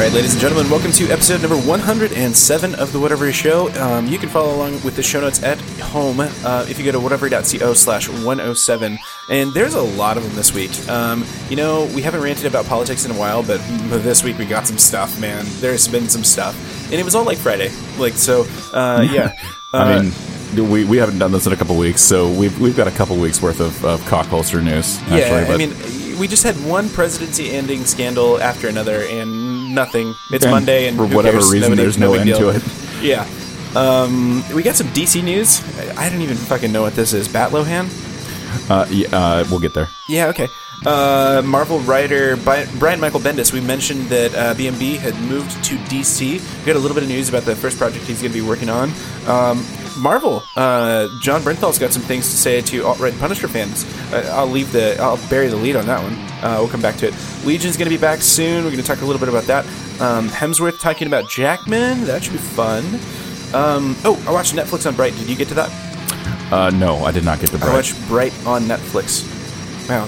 right, ladies and gentlemen, welcome to episode number 107 of the Whatever Show. Um, you can follow along with the show notes at home uh, if you go to whatever.co slash 107. And there's a lot of them this week. Um, you know, we haven't ranted about politics in a while, but this week we got some stuff, man. There's been some stuff. And it was all like Friday. Like, so, uh, yeah. I mean, we, we haven't done this in a couple weeks, so we've, we've got a couple weeks worth of, of cock holster news. Actually, yeah, I mean, we just had one presidency ending scandal after another, and nothing. It's and Monday, and for whatever cares? reason, Nobody- there's no end deal. to it. Yeah. Um, we got some DC news. I I don't even fucking know what this is. Batlohan? Uh, yeah, uh, we'll get there. Yeah, okay. Uh, Marvel writer Brian Michael Bendis. We mentioned that uh, BMB had moved to DC. We got a little bit of news about the first project he's going to be working on. Um, Marvel. Uh, Jon Bernthal's got some things to say to alt-right Punisher fans. Uh, I'll leave the. I'll bury the lead on that one. Uh, we'll come back to it. Legion's going to be back soon. We're going to talk a little bit about that. Um, Hemsworth talking about Jackman. That should be fun. Um, oh, I watched Netflix on Bright. Did you get to that? Uh, no, I did not get the I break. watched Bright on Netflix. Wow,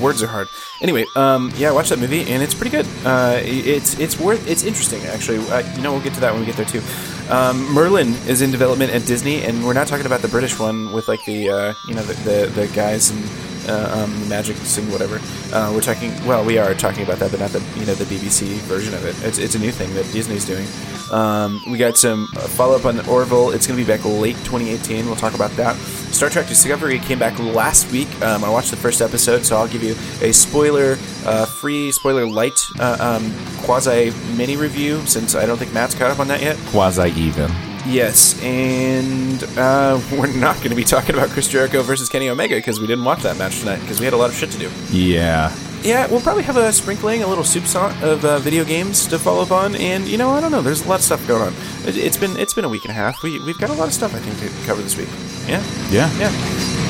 words are hard. Anyway, um, yeah, I watched that movie and it's pretty good. Uh, it's it's worth it's interesting actually. Uh, you know, we'll get to that when we get there too. Um, Merlin is in development at Disney, and we're not talking about the British one with like the uh, you know the, the the guys and uh, um, the magics and whatever. Uh, we're talking. Well, we are talking about that, but not the you know the BBC version of it. It's it's a new thing that Disney's doing. Um, we got some follow up on the Orville. It's going to be back late 2018. We'll talk about that. Star Trek Discovery came back last week. Um, I watched the first episode, so I'll give you a spoiler uh, free, spoiler light, uh, um, quasi mini review since I don't think Matt's caught up on that yet. Quasi even. Yes, and uh, we're not going to be talking about Chris Jericho versus Kenny Omega because we didn't watch that match tonight because we had a lot of shit to do. Yeah. Yeah, we'll probably have a sprinkling, a little soup of uh, video games to follow up on, and you know, I don't know. There's a lot of stuff going on. It, it's been it's been a week and a half. We we've got a lot of stuff I think to cover this week. Yeah, Yeah. yeah.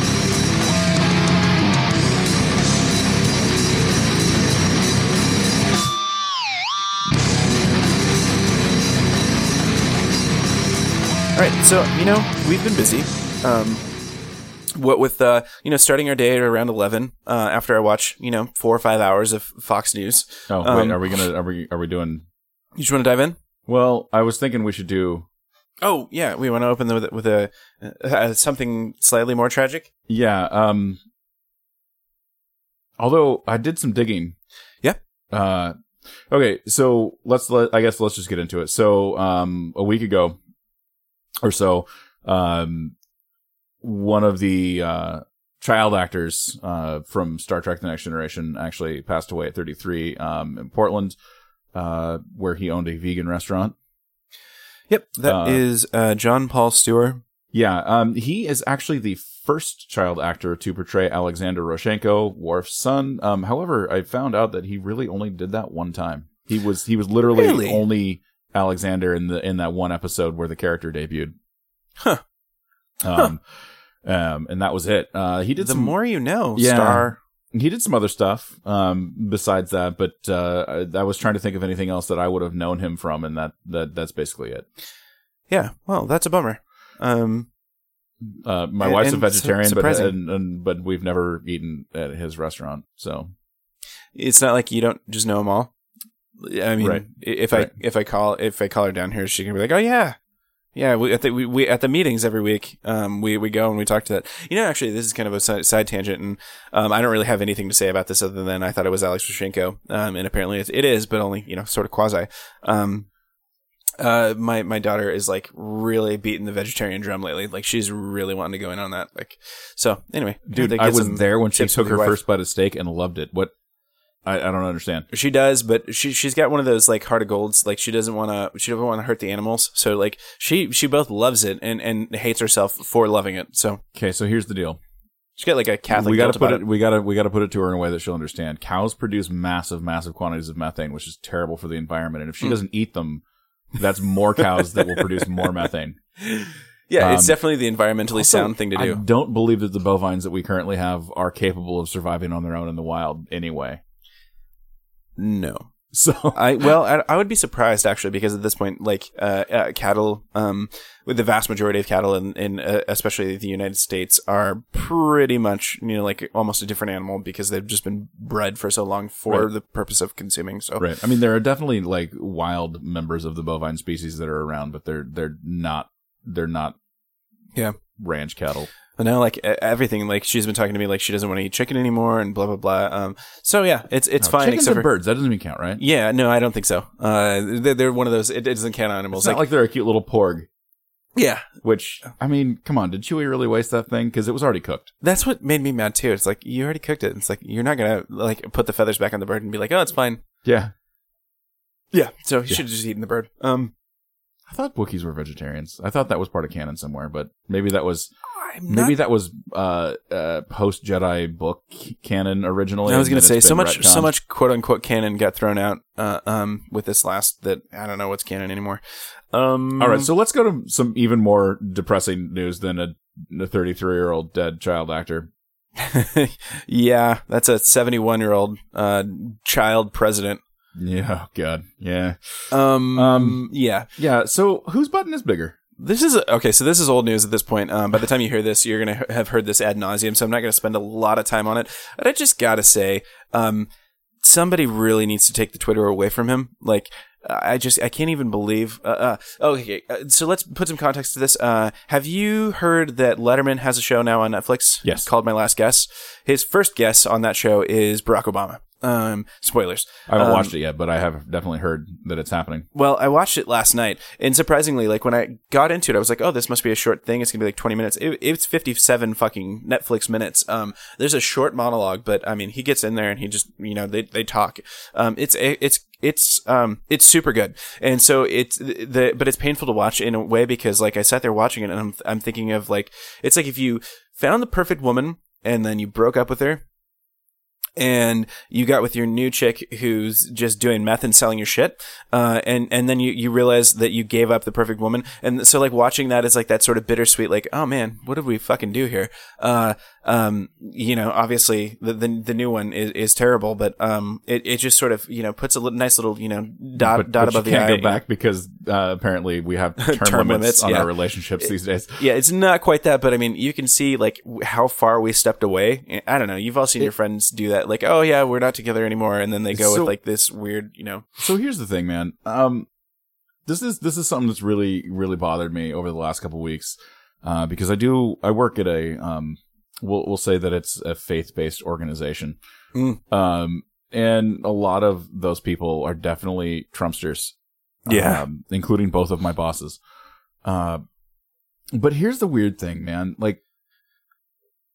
Right, so you know we've been busy. Um, what with uh, you know starting our day at around eleven uh, after I watch you know four or five hours of Fox News. Oh, Um, are we gonna, are we, are we doing, You just want to dive in? well, I was thinking we should do, Oh yeah, we want to open with with a uh, something slightly more tragic. yeah, um, although I did some digging. Yeah. Uh, okay, so let's let, I guess let's just get into it. So, um, a week ago or so, um, one of the, uh, child actors, uh, from Star Trek The Next Generation actually passed away at 33, um, in Portland, uh, where he owned a vegan restaurant. Yep, that is Uh, uh, Jon Paul Steuer. Yeah, um, he is actually the first child actor to portray Alexander Rozhenko, Worf's son. Um, however, I found out that he really only did that one time. He was he was literally Really? only Alexander in the in that one episode where the character debuted. Huh. Um, um, and that was it. Uh, he did The some more you know, Yeah. star. he did some other stuff um besides that, but uh, I, I was trying to think of anything else that I would have known him from, and that that that's basically it. Yeah, well, that's a bummer. Um, Uh, my And- wife's a su- vegetarian, but and, and, but we've never eaten at his restaurant. So it's not like you don't just know them all. I mean, Right. if Right. I if I call if I call her down here, she can be like, "Oh yeah, yeah." We at the we, we at the meetings every week. Um, we we go and we talk to that. You know, actually, this is kind of a side, side tangent, and um, I don't really have anything to say about this other than I thought it was Alex Rozhenko. Um, and apparently it, it is, but only you know, sort of quasi. Um, uh, my my daughter is like really beating the vegetarian drum lately. Like she's really wanting to go in on that. Like, so anyway, dude, I was there when she took her wife. first bite of steak and loved it. What? I, I don't understand. She does, but she she's got one of those like heart of golds. Like she doesn't want to she doesn't want to hurt the animals. So like she she both loves it and and hates herself for loving it. So Okay, so here's the deal. she's got like a Catholic. we gotta put about it, We got to. We got to put it to her in a way that she'll understand. Cows produce massive, massive quantities of methane, which is terrible for the environment. And if she Mm. doesn't eat them, that's more cows that will produce more methane. Yeah, it's Um, definitely the environmentally Also, sound thing to do. I don't believe that the bovines that we currently have are capable of surviving on their own in the wild anyway. No, So I well, I, I would be surprised actually because at this point, like uh, uh, cattle, um, with the vast majority of cattle in, in uh, especially the United States are pretty much you know like almost a different animal because they've just been bred for so long for Right. the purpose of consuming. So right. I mean, there are definitely like wild members of the bovine species that are around, but they're they're not they're not Yeah. ranch cattle. But now, like everything, like she's been talking to me, like she doesn't want to eat chicken anymore, and blah blah blah. Um, so yeah, it's it's No, fine. Chickens Except and for birds. That doesn't even count, right? yeah, no, I don't think so. Uh, they're, they're one of those. It, it doesn't count animals. It's not like they're a cute little porg. yeah, Which I mean, come on, did Chewie really waste that thing? Because it was already cooked. that's what made me mad too. It's like you already cooked it. It's like you're not gonna like put the feathers back on the bird and be like, oh, it's fine. Yeah, Yeah. So he Yeah. should have just eaten the bird. Um, I thought Wookiees were vegetarians. I thought that was part of canon somewhere, but maybe that was I'm maybe not. that was uh, uh post Jedi book canon originally. I was gonna say so much, so much quote unquote canon got thrown out. Uh, um, with this last that I don't know what's canon anymore. Um, All right, so let's go to some even more depressing news than a a 33 year old dead child actor. yeah, that's a 71 year old uh child president. Yeah, oh God, yeah, Um, Um, yeah. yeah. So whose button is bigger? This is okay. So this is old news at this point. Um, by the time you hear this, you're gonna have heard this ad nauseum. So I'm not gonna spend a lot of time on it. But I just gotta say, um, somebody really needs to take the Twitter away from him. Like, I just I can't even believe. Uh, uh, okay, uh, so let's put some context to this. Uh, have you heard that Letterman has a show now on Netflix? Yes. called My Last Guess. His first guest on that show is Barack Obama. Um, spoilers. I haven't Um, watched it yet, but I have definitely heard that it's happening. Well, I watched it last night, and surprisingly, like when I got into it, I was like, "Oh, this must be a short thing. It's gonna be like twenty minutes." It, it's fifty-seven fucking Netflix minutes. Um, there's a short monologue, but I mean, he gets in there and he just, you know, they they talk. Um, it's it's it's um it's super good, and so it's the but it's painful to watch in a way because like I sat there watching it and I'm I'm thinking of like it's like if you found the perfect woman and then you broke up with her and you got with your new chick who's just doing meth and selling your shit, uh, and and then you you realize that you gave up the perfect woman, and so like watching that is like that sort of bittersweet, like oh man, what did we fucking do here? Uh, um, you know, obviously the the, the new one is, is terrible, but um, it, it just sort of you know puts a little, nice little you know dot but, dot but above you the can't eye. go back because uh, apparently we have term, Term limits, limits, on yeah. our relationships these days. Yeah, it's not quite that, but I mean, you can see like how far we stepped away. I don't know. You've all seen your friends do that, like, oh yeah, we're not together anymore, and then they go So- with like this weird, you know. So here's the thing, man. Um, this is this is something that's really really bothered me over the last couple weeks, uh, because I do I work at a um, we'll we'll say that it's a faith based organization, Mm. um, and a lot of those people are definitely Trumpsters, Yeah. um, including both of my bosses. Uh, but here's the weird thing, man. Like,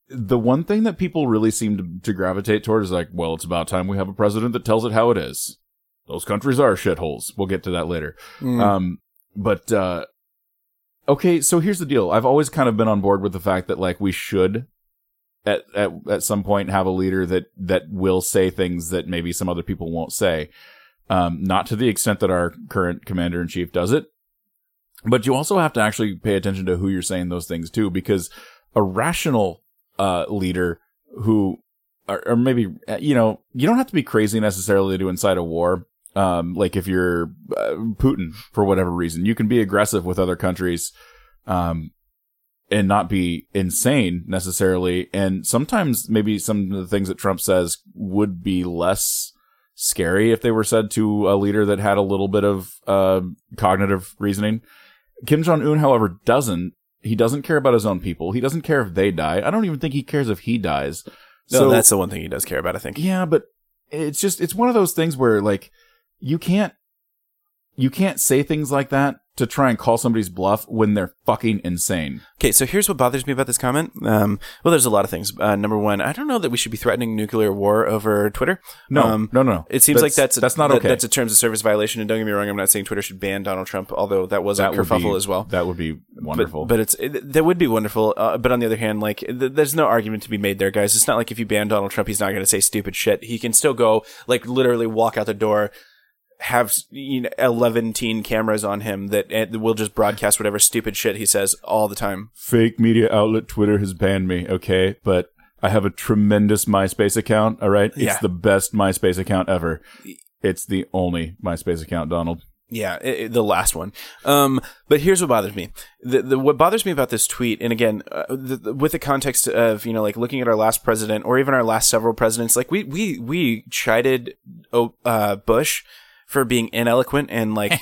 the one thing that people really seem to, to gravitate toward is like, well, it's about time we have a president that tells it how it is. Those countries are shitholes. We'll get to that later. Mm. Um, but, uh, okay, so here's the deal. I've always kind of been on board with the fact that like we should at, at, at some point have a leader that, that will say things that maybe some other people won't say. Um, not to the extent that our current commander in chief does it. But you also have to actually pay attention to who you're saying those things to because a rational, uh, leader who, or, or maybe, uh, you know, you don't have to be crazy necessarily to incite a war. Um, like if you're uh, Putin for whatever reason, you can be aggressive with other countries, um, and not be insane necessarily. And sometimes maybe some of the things that Trump says would be less scary if they were said to a leader that had a little bit of uh, cognitive reasoning. Kim Jong Un, however, doesn't. He doesn't care about his own people. He doesn't care if they die. I don't even think he cares if he dies. no, so that's the one thing he does care about, I think. yeah, but it's just it's one of those things where like you can't you can't say things like that to try and call somebody's bluff when they're fucking insane. Okay, so here's what bothers me about this comment. Um, well, there's a lot of things. Uh, number one, I don't know that we should be threatening nuclear war over Twitter. No, Um, no, no. It seems like that's a, that's not that- okay. That's a terms of service violation. And don't get me wrong, I'm not saying Twitter should ban Donald Trump, although that was a would kerfuffle be, as well. That would be wonderful. But, but it's it, that would be wonderful. Uh, but on the other hand, like th- there's no argument to be made there, guys. It's not like if you ban Donald Trump, he's not going to say stupid shit. He can still go like literally walk out the door, have you know, 11 teen cameras on him that and will just broadcast whatever stupid shit he says all the time. Fake media outlet Twitter has banned me. Okay, but I have a tremendous MySpace account. All right, it's Yeah. the best MySpace account ever. It's the only MySpace account, Donald. Yeah, it, it- the last one. Um, but here's what bothers me. The, the what bothers me about this tweet, and again, uh, the, the, with the context of you know like looking at our last president or even our last several presidents, like we we we chided oh, uh, Bush for being ineloquent and like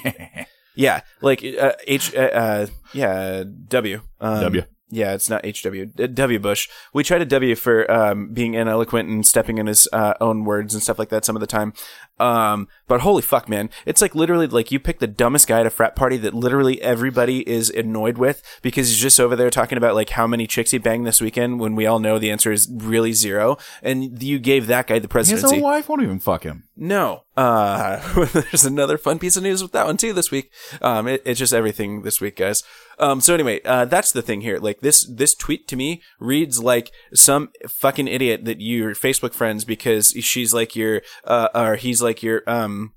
yeah, like uh, H uh, uh, yeah W um, W. Yeah, it's not HW. Uh, W. Bush. We tried to W for um, being ineloquent and stepping in his uh, own words and stuff like that some of the time. Um, but holy fuck, man. It's like literally like you pick the dumbest guy at a frat party that literally everybody is annoyed with because he's just over there talking about like how many chicks he banged this weekend when we all know the answer is really zero. And you gave that guy the presidency. His own wife won't even fuck him. No. Uh, there's another fun piece of news with that one too this week. Um, it, it's just everything this week, guys. Um, so anyway, uh, that's the thing here. Like this, this tweet to me reads like some fucking idiot that you're Facebook friends because she's like your, uh, or he's like your, um,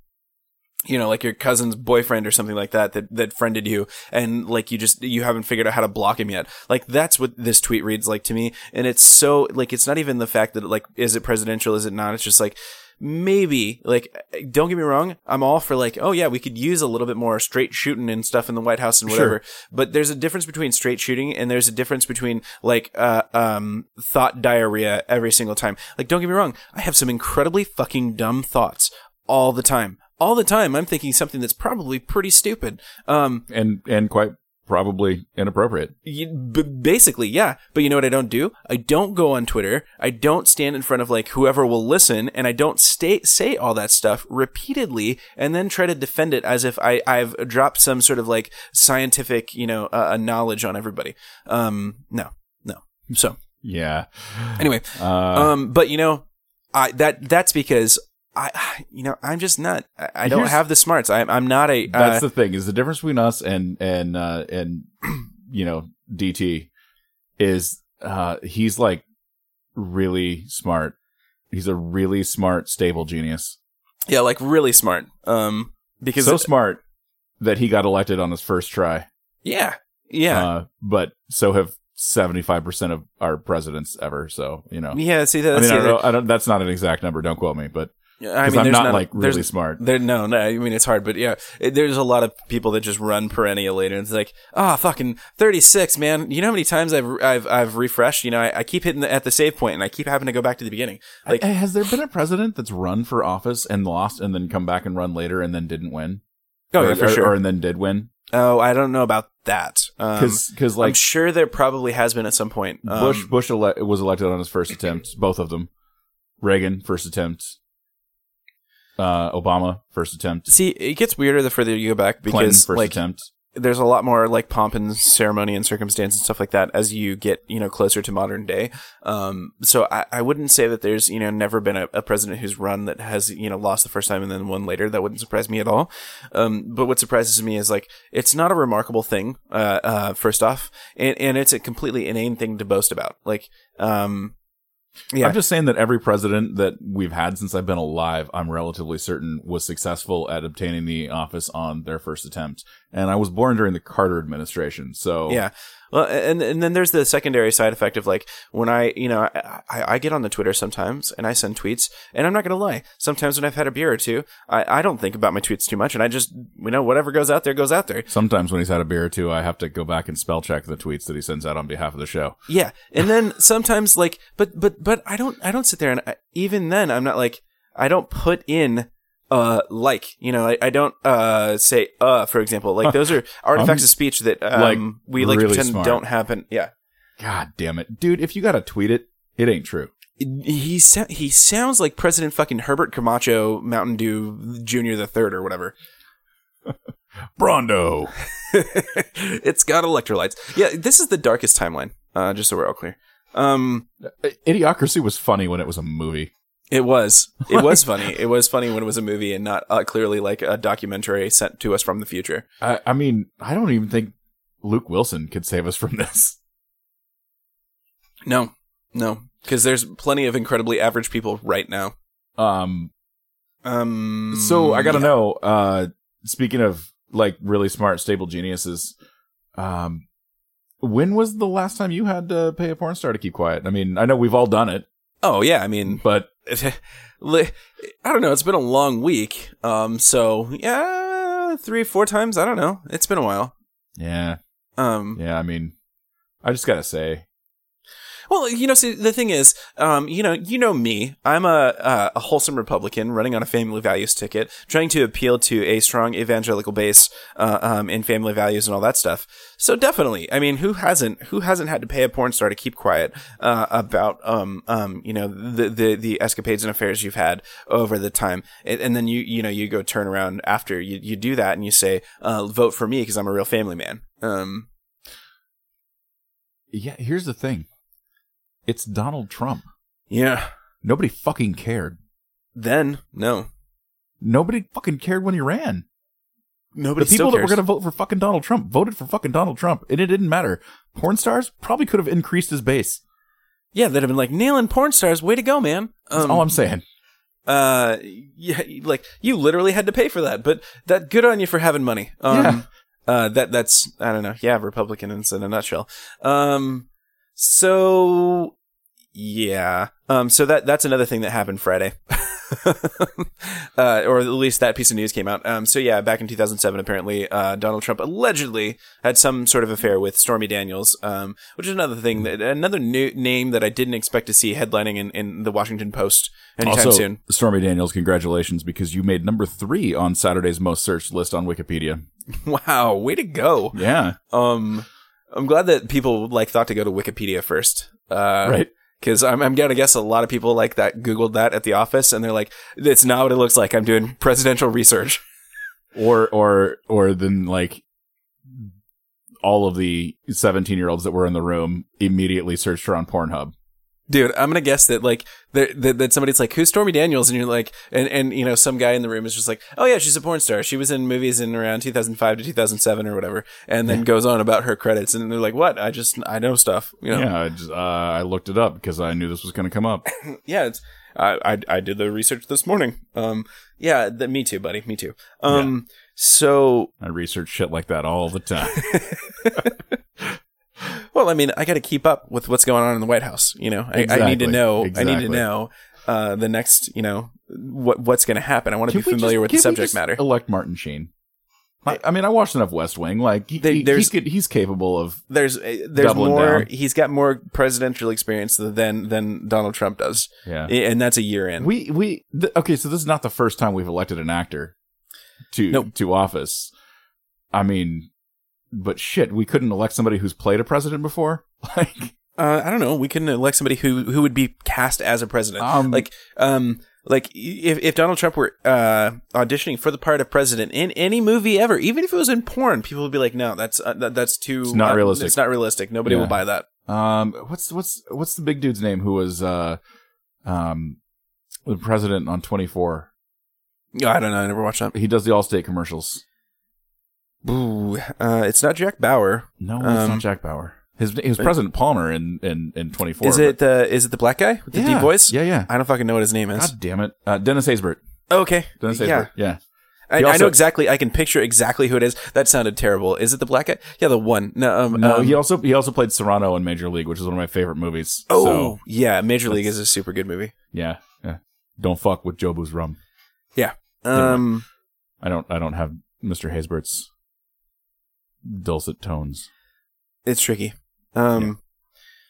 you know, like your cousin's boyfriend or something like that, that, that friended you and like you just, you haven't figured out how to block him yet. Like that's what this tweet reads like to me. And it's so, like, it's not even the fact that like, is it presidential? Is it not? It's just like, maybe like don't get me wrong i'm all for like oh yeah we could use a little bit more straight shooting and stuff in the white house and whatever but there's a difference between straight shooting and there's a difference between like uh um thought diarrhea every single time. Like don't get me wrong i have some incredibly fucking dumb thoughts all the time. All the time i'm thinking something that's probably pretty stupid. Um And and quite probably inappropriate. you, b- basically, yeah. But you know what I don't do? I don't go on Twitter. I don't stand in front of like whoever will listen, and I don't stay say all that stuff repeatedly, and then try to defend it as if I I've dropped some sort of like scientific you know uh, knowledge on everybody. Um, no, no. So Yeah. anyway, Uh, um, but you know, I that that's because. I, you know, I'm just not. I, I don't Here's- have the smarts. I'm, I'm not a. Uh, that's the thing is the difference between us and and uh and you know DT is uh he's like really smart. He's a really smart stable genius. yeah, like really smart. Um, because so smart that he got elected on his first try. yeah, yeah. Uh but so have 75% of our presidents ever, so, you know. Yeah, see I that's mean, I don't, know, I don't that's not an exact number, don't quote me, but I 'cause mean, I'm there's not, like really smart. There, no, no. I mean, it's hard, but yeah, it, there's a lot of people that just run perennially, and it's like, ah, fucking 36, man. You know how many times I've I've I've refreshed? You know, I, I keep hitting the, at the save point, and I keep having to go back to the beginning. Like, Uh, has there been a president that's run for office and lost and then come back and run later and then didn't win? oh or, yeah, for or- sure. Or and then did win? oh, I don't know about that. Um, Because I'm sure there probably has been at some point. Um, Bush Bush ele- was elected on his first attempt, both of them. Reagan first attempt. Uh, Obama first attempt. See, it gets weirder the further you go back Clinton because first like attempt. there's a lot more like pomp and ceremony and circumstance and stuff like that as you get you know closer to modern day um so i, I wouldn't say that there's you know never been a, a president who's run that has you know lost the first time and then won later that wouldn't surprise me at all um but what surprises me is like it's not a remarkable thing uh uh first off and, and it's a completely inane thing to boast about like um yeah I'm just saying that every president that we've had since I've been alive, I'm relatively certain was successful at obtaining the office on their first attempt. And I was born during the Carter administration, so Yeah. Well, and and then there's the secondary side effect of like when I, you know, I, I, get on the Twitter sometimes and I send tweets, and I'm not gonna lie. Sometimes when I've had a beer or two, I, I don't think about my tweets too much, and I just, you know, whatever goes out there goes out there. sometimes when he's had a beer or two, I have to go back and spell check the tweets that he sends out on behalf of the show. Yeah, and then sometimes like, but but but I don't I don't sit there and I, even then I'm not like I don't put in uh like you know I, I don't uh say uh for example like those are artifacts of speech that um, like, we like really pretend smart. don't happen. Yeah. God damn it, dude! If you gotta tweet it, it ain't true. he sa- he sounds like President fucking Herbert Camacho Mountain Dew Junior the Third or whatever. Brawndo. it's got electrolytes. Yeah, this is the darkest timeline. Uh, just so we're all clear. Um, Idiocracy was funny when it was a movie. It was it was funny. It was funny when it was a movie and not uh, clearly like a documentary sent to us from the future. I, I mean, I don't even think Luke Wilson could save us from this. No, no, because there's plenty of incredibly average people right now. Um, Um, so I gotta yeah. know. Uh, speaking of like really smart, stable geniuses, um, when was the last time you had to pay a porn star to keep quiet? I mean, I know we've all done it, Oh yeah, I mean, but I don't know. It's been a long week. Um, so yeah, three, four times. I don't know. It's been a while. Yeah, Um, yeah. I mean, I just gotta say, Well, you know, see, the thing is, um, you know, you know me. I'm a, a a wholesome Republican running on a family values ticket, trying to appeal to a strong evangelical base uh, um, in family values and all that stuff. So definitely, I mean, who hasn't who hasn't had to pay a porn star to keep quiet uh, about um um you know the, the the escapades and affairs you've had over the time, and, and then you you know you go turn around after you you do that and you say uh, vote for me because I'm a real family man. Um, yeah. Here's the thing: it's Donald Trump. yeah. Nobody fucking cared. Then no. Nobody fucking cared when he ran. Nobody the people that were going to vote for fucking Donald Trump voted for fucking Donald Trump, and it didn't matter. Porn stars probably could have increased his base. Yeah, they'd have been like nailing porn stars. Way to go, man. That's Um, all I'm saying. uh, yeah, like you literally had to pay for that, but that good on you for having money. Um, Yeah. uh, that that's I don't know. Yeah, Republicans in a nutshell. Um, so yeah. Um, so that that's another thing that happened Friday. uh, or at least that piece of news came out. Um, so yeah, back in 2007, apparently, uh, Donald Trump allegedly had some sort of affair with Stormy Daniels, um, which is another thing that another new name that I didn't expect to see headlining in, in the Washington Post anytime Also, soon. Stormy Daniels, congratulations because you made number three on Saturday's most searched list on Wikipedia. Wow, way to go. Yeah, Um, I'm glad that people like thought to go to Wikipedia first. Uh, right. Because I'm, I'm gonna guess a lot of people like that Googled that at the office, and they're like, "It's not what it looks like. I'm doing presidential research." Or or or then like all of the 17 year olds that were in the room immediately searched her on Pornhub. Dude, I'm gonna guess that like that, that that somebody's like, "Who's Stormy Daniels?" and you're like, and and you know, some guy in the room is just like, "Oh yeah, she's a porn star. She was in movies in around 2005 to 2007 or whatever," and then goes on about her credits, and they're like, "What? I just I know stuff." You know? Yeah, I, just, uh, I looked it up because I knew this was going to come up. yeah, it's I, I I did the research this morning. Um, yeah, the, me too, buddy, me too. Um, so I research shit like that all the time. well, I mean, I got to keep up with what's going on in the White House. You know, I, I need to Exactly. know. I need to know uh, the next. You know, what what's going to happen. I want to be familiar just- with the subject just matter. Elect Martin Sheen. I, I mean, I watched enough West Wing. Like, he, There- he- there's- he's capable of. There's uh, there's more. down. He's got more presidential experience than than Donald Trump does, Yeah. and that's a year in. We we th- okay. So this is not the first time we've elected an actor to Nope. to office. I mean, but shit, we couldn't elect somebody who's played a president before. Like, uh, I don't know. We can elect somebody who who would be cast as a president. Um, like um like if if Donald Trump were uh auditioning for the part of president in any movie ever, even if it was in porn, people would be like, no, that's uh, that, that's too It's not realistic. It's not realistic. Nobody Yeah. will buy that. um, what's what's what's the big dude's name who was uh, um, the president on Twenty Four? I don't know. I never watched that. He does the Allstate commercials. Ooh, uh, it's not Jack Bauer. No, it's Um, not Jack Bauer. His he was President Palmer in in in Twenty Four. Is it uh, is it the black guy with the yeah, deep voice? Yeah, yeah. I don't fucking know what his name is. God damn it, uh, Dennis Haysbert. okay, Dennis Haysbert. Yeah. I, He I know exactly. I can picture exactly who it is. That sounded terrible. Is it the black guy? Yeah, the one. No, um, No, um, he also he also played Cerrano in Major League, which is one of my favorite movies. Oh, So, yeah. Major League is a super good movie. yeah, yeah. Don't fuck with Jobu's rum. Yeah. Um, I don't I don't have Mr. Haysbert's dulcet tones. it's tricky. Um,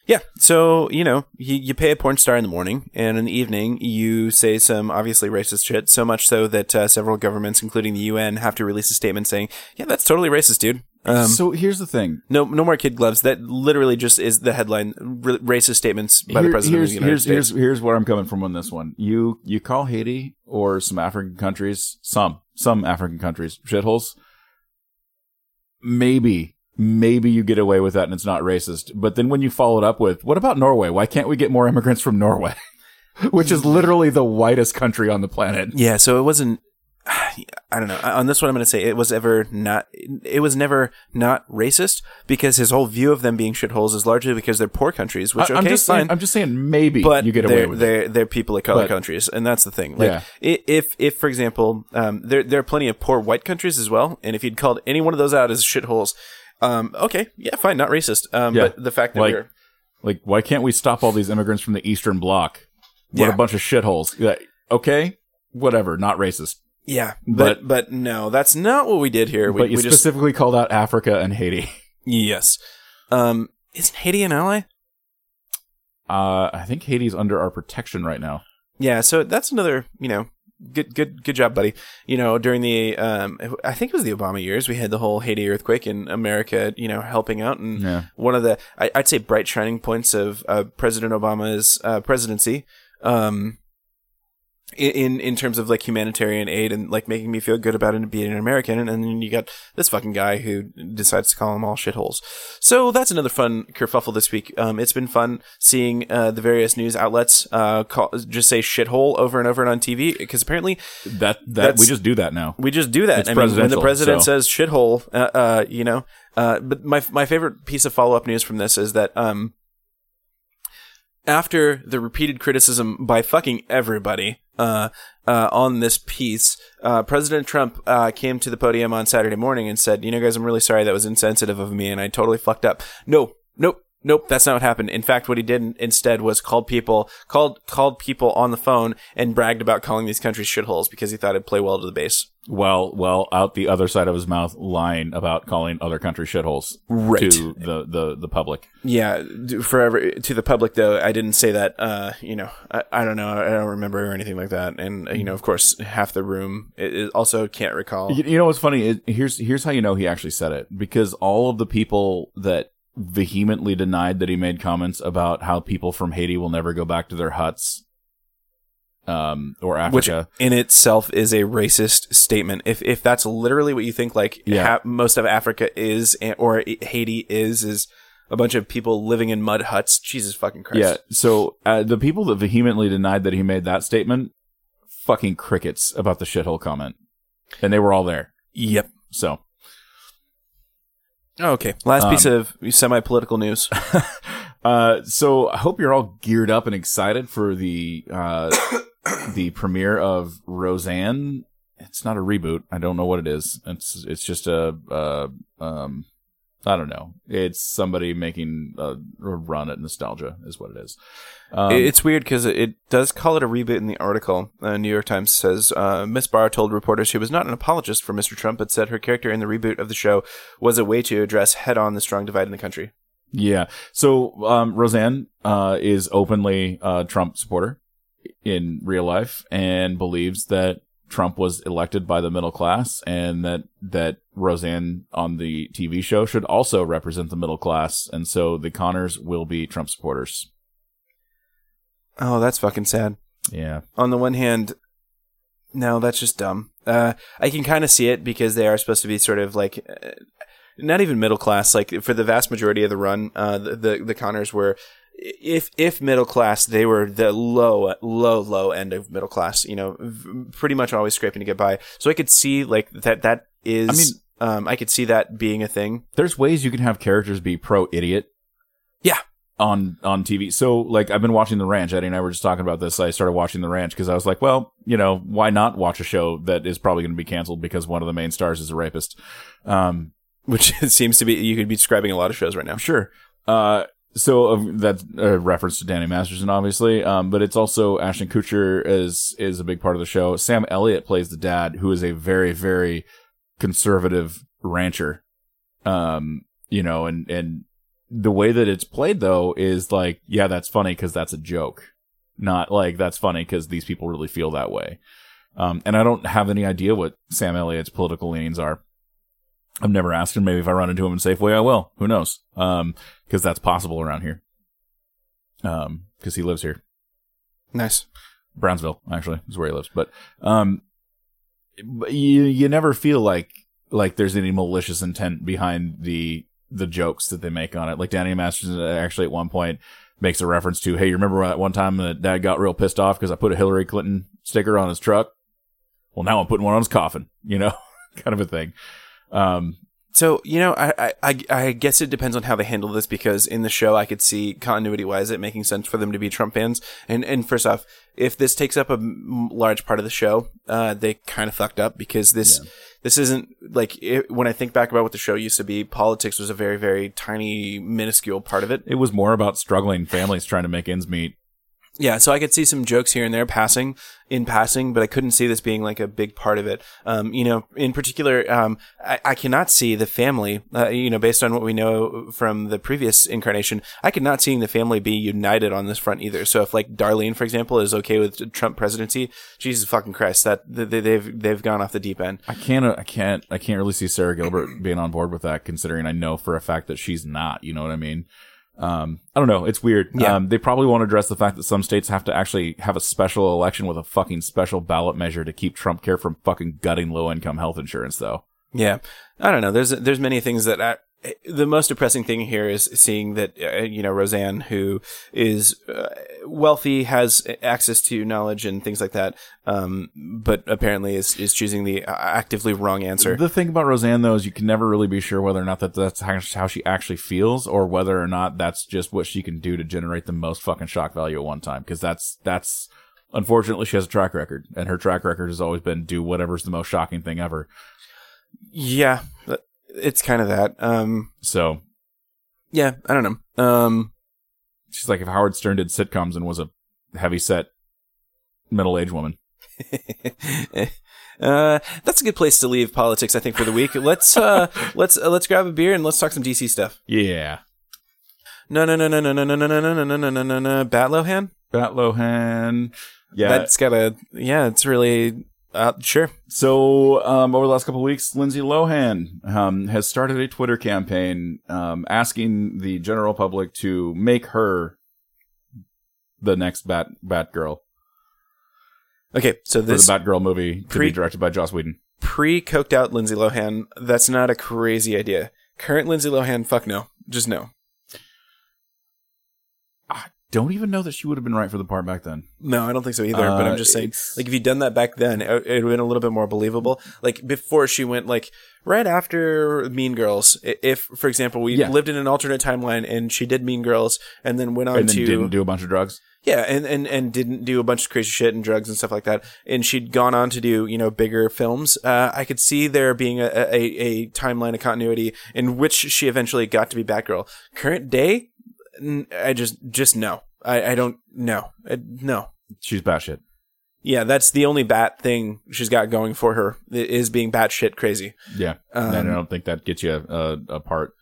yeah. So you know, you, you pay a porn star in the morning, and in the evening you say some obviously racist shit. So much so that uh, several governments, including the UN, have to release a statement saying, "Yeah, that's totally racist, dude." Um, so here's the thing. no, no more kid gloves. That literally just is the headline: r- racist statements by the president here's, of the United here's, States. Here's, here's where I'm coming from on this one. You you call Haiti or some African countries, some some African countries, shitholes. Maybe maybe you get away with that and it's not racist. But then when you follow it up with, what about Norway? Why can't we get more immigrants from Norway? Which is literally the whitest country on the planet. Yeah, so it wasn't. I don't know. On this one, I'm going to say it was ever not. It was never not racist because his whole view of them being shitholes is largely because they're poor countries, which I, okay, am just fine. saying. I'm just saying. Maybe but you get away they're, with it. they're, they're people of color But- countries, and that's the thing. Like, Yeah. if if for example, um, there there are plenty of poor white countries as well, and if you'd called any one of those out as shitholes, um, okay, yeah, fine, not racist. Um, Yeah. but the fact that Like- we're Like, why can't we stop all these immigrants from the Eastern Bloc? What Yeah. a bunch of shitholes. Okay, whatever, not racist. Yeah, but but no, that's not what we did here. We, but you we just specifically called out Africa and Haiti. yes. Um, isn't Haiti an ally? Uh, I think Haiti's under our protection right now. Yeah, so that's another, you know, good good good job, buddy. You know, during the um I think it was the Obama years, we had the whole Haiti earthquake in America, you know, helping out and Yeah. one of the I, I'd say bright shining points of uh, President Obama's uh, presidency um in in terms of like humanitarian aid and like making me feel good about it being an American and, and then you got this fucking guy who decides to call them all shitholes. So that's another fun kerfuffle this week. Um, it's been fun seeing uh, the various news outlets uh, call, just say shithole over and over and on TV because apparently That that we just do that now. we just do that. It's I mean, when the president so- says shithole, uh, uh, you know. Uh, but my my favorite piece of follow up news from this is that um, after the repeated criticism by fucking everybody uh, uh, on this piece, uh, President Trump uh, came to the podium on Saturday morning and said, "You know, guys, I'm really sorry that was insensitive of me, and I totally fucked up." No, nope. Nope, that's not what happened. In fact, what he did instead was called people called called people on the phone and bragged about calling these countries shitholes because he thought it'd play well to the base. Well, well, out the other side of his mouth, lying about calling other countries shitholes Right. to the, the, the public. Yeah, forever to the public though. I didn't say that. Uh, you know, I, I don't know. I don't remember or anything like that. And you know, of course, half the room also can't recall. You, you know what's funny? It, here's here's how you know he actually said it because all of the people that vehemently denied that he made comments about how people from Haiti will never go back to their huts, um, or Which Africa. in itself is a racist statement. If if that's literally what you think, like Yeah. ha- most of Africa is, or Haiti is, is a bunch of people living in mud huts. Jesus fucking Christ! yeah. So uh, the people that vehemently denied that he made that statement, fucking crickets about the shithole comment, and they were all there. Yep. So Oh, okay. Last piece Um, of semi-political news. Uh, so I hope you're all geared up and excited for the uh, the premiere of Roseanne. It's not a reboot. I don't know what it is. It's it's just a uh, um, I don't know. It's somebody making a, a run at nostalgia, is what it is. Um, it's weird because it, does call it a reboot in the article. Uh, New York Times says uh, Miss Barr told reporters she was not an apologist for Mr. Trump, but said her character in the reboot of the show was a way to address head-on the strong divide in the country. Yeah. So um, Roseanne uh, is openly a Trump supporter in real life and believes that Trump was elected by the middle class and that that Roseanne on the TV show should also represent the middle class and so the Connors will be Trump supporters. Oh, that's fucking sad. Yeah. On the one hand, no, that's just dumb. Uh, I can kind of see it because they are supposed to be sort of like. Uh, not even middle class. Like for the vast majority of the run, uh, the, the the Connors were, if if middle class, they were the low low low end of middle class. You know, v- pretty much always scraping to get by. So I could see like that. That is. I mean- um, I could see that being a thing. There's ways you can have characters be pro idiot. Yeah. On on TV. So like I've been watching The Ranch. Eddie and I were just talking about this. I started watching The Ranch because I was like, well, you know, why not watch a show that is probably going to be canceled because one of the main stars is a rapist. Um, Which seems to be you could be describing a lot of shows right now. Sure. Uh, so uh, that's a reference to Danny Masterson, obviously. Um, but it's also Ashton Kutcher is is a big part of the show. Sam Elliott plays the dad, who is a very very conservative rancher. Um, you know, and and the way that it's played though is like, yeah, that's funny because that's a joke, not like that's funny because these people really feel that way. Um, and I don't have any idea what Sam Elliott's political leanings are. I've never asked him. Maybe if I run into him in Safeway, I will. Who knows? Um, because that's possible around here. Um, because he lives here, Nice. Brownsville actually is where he lives. But um, but you you never feel like like there's any malicious intent behind the the jokes that they make on it. Like Danny Masterson actually at one point makes a reference to, "Hey, you remember that one time that Dad got real pissed off because I put a Hillary Clinton sticker on his truck? Well, now I'm putting one on his coffin." You know, kind of a thing. Um, So you know, I, I- I guess it depends on how they handle this because in the show I could see continuity wise it making sense for them to be Trump fans. And and first off, if this takes up a large part of the show, uh, they kind of fucked up because this this isn't like it, when I think back about what the show used to be. Politics was a very very tiny minuscule part of it. it was more about struggling families trying to make ends meet. Yeah, so I could see some jokes here and there passing in passing, but I couldn't see this being like a big part of it. Um, you know, in particular, um, I, I cannot see the family, uh, you know, based on what we know from the previous incarnation, I could not seeing the family be united on this front either. So if like Darlene, for example, is okay with Trump presidency, Jesus fucking Christ, that they, they've they've gone off the deep end. I can't, I can't, I can't really see Sara Gilbert being on board with that, considering I know for a fact that she's not. You know what I mean? Um, I don't know. It's weird. Yeah. Um, they probably won't address the fact that some states have to actually have a special election with a fucking special ballot measure to keep Trump care from fucking gutting low income health insurance, though. Yeah, I don't know. There's there's many things that I, the most depressing thing here is seeing that uh, you know Roseanne, who is uh, wealthy, has access to knowledge and things like that, um, but apparently is is choosing the actively wrong answer. The thing about Roseanne, though, is you can never really be sure whether or not that that's how how she actually feels, or whether or not that's just what she can do to generate the most fucking shock value at one time. Because that's that's unfortunately she has a track record, and her track record has always been do whatever's the most shocking thing ever. Yeah, it's kind of that. Um, So yeah, I don't know. Um, she's like if Howard Stern did sitcoms and was a heavy set middle aged woman. uh, that's a good place to leave politics, I think, for the week. Let's uh, let's uh, let's grab a beer and let's talk some DC stuff. Yeah. No, no, no, no, no, no, no, no, no, no, no, no, no, no, no. Batlohan. Batlohan. Yeah. That's got a yeah. It's really uh, sure. So, um, over the last couple weeks, Lindsay Lohan um, has started a Twitter campaign um, asking the general public to make her the next Bat Batgirl Okay, so this for the Batgirl movie to pre- be directed by Joss Whedon. pre coked out Lindsay Lohan. That's not a crazy idea. Current Lindsay Lohan, fuck no, just no. Don't even know that she would have been right for the part back then. No, I don't think so either. but Uh, I'm just saying, like, if you'd done that back then, it would have been a little bit more believable. Like before she went, like right after Mean Girls. If, for example, we Yeah. lived in an alternate timeline and she did Mean Girls and then went on and then to didn't do a bunch of drugs. yeah, and, and and didn't do a bunch of crazy shit and drugs and stuff like that, and she'd gone on to do you know bigger films. Uh, I could see there being a, a a timeline of continuity in which she eventually got to be Batgirl. Current day, I just just no. I, I don't know. No. She's batshit. Yeah, that's the only bat thing she's got going for her is being batshit crazy. Yeah, Um, and I don't think that gets you a, a part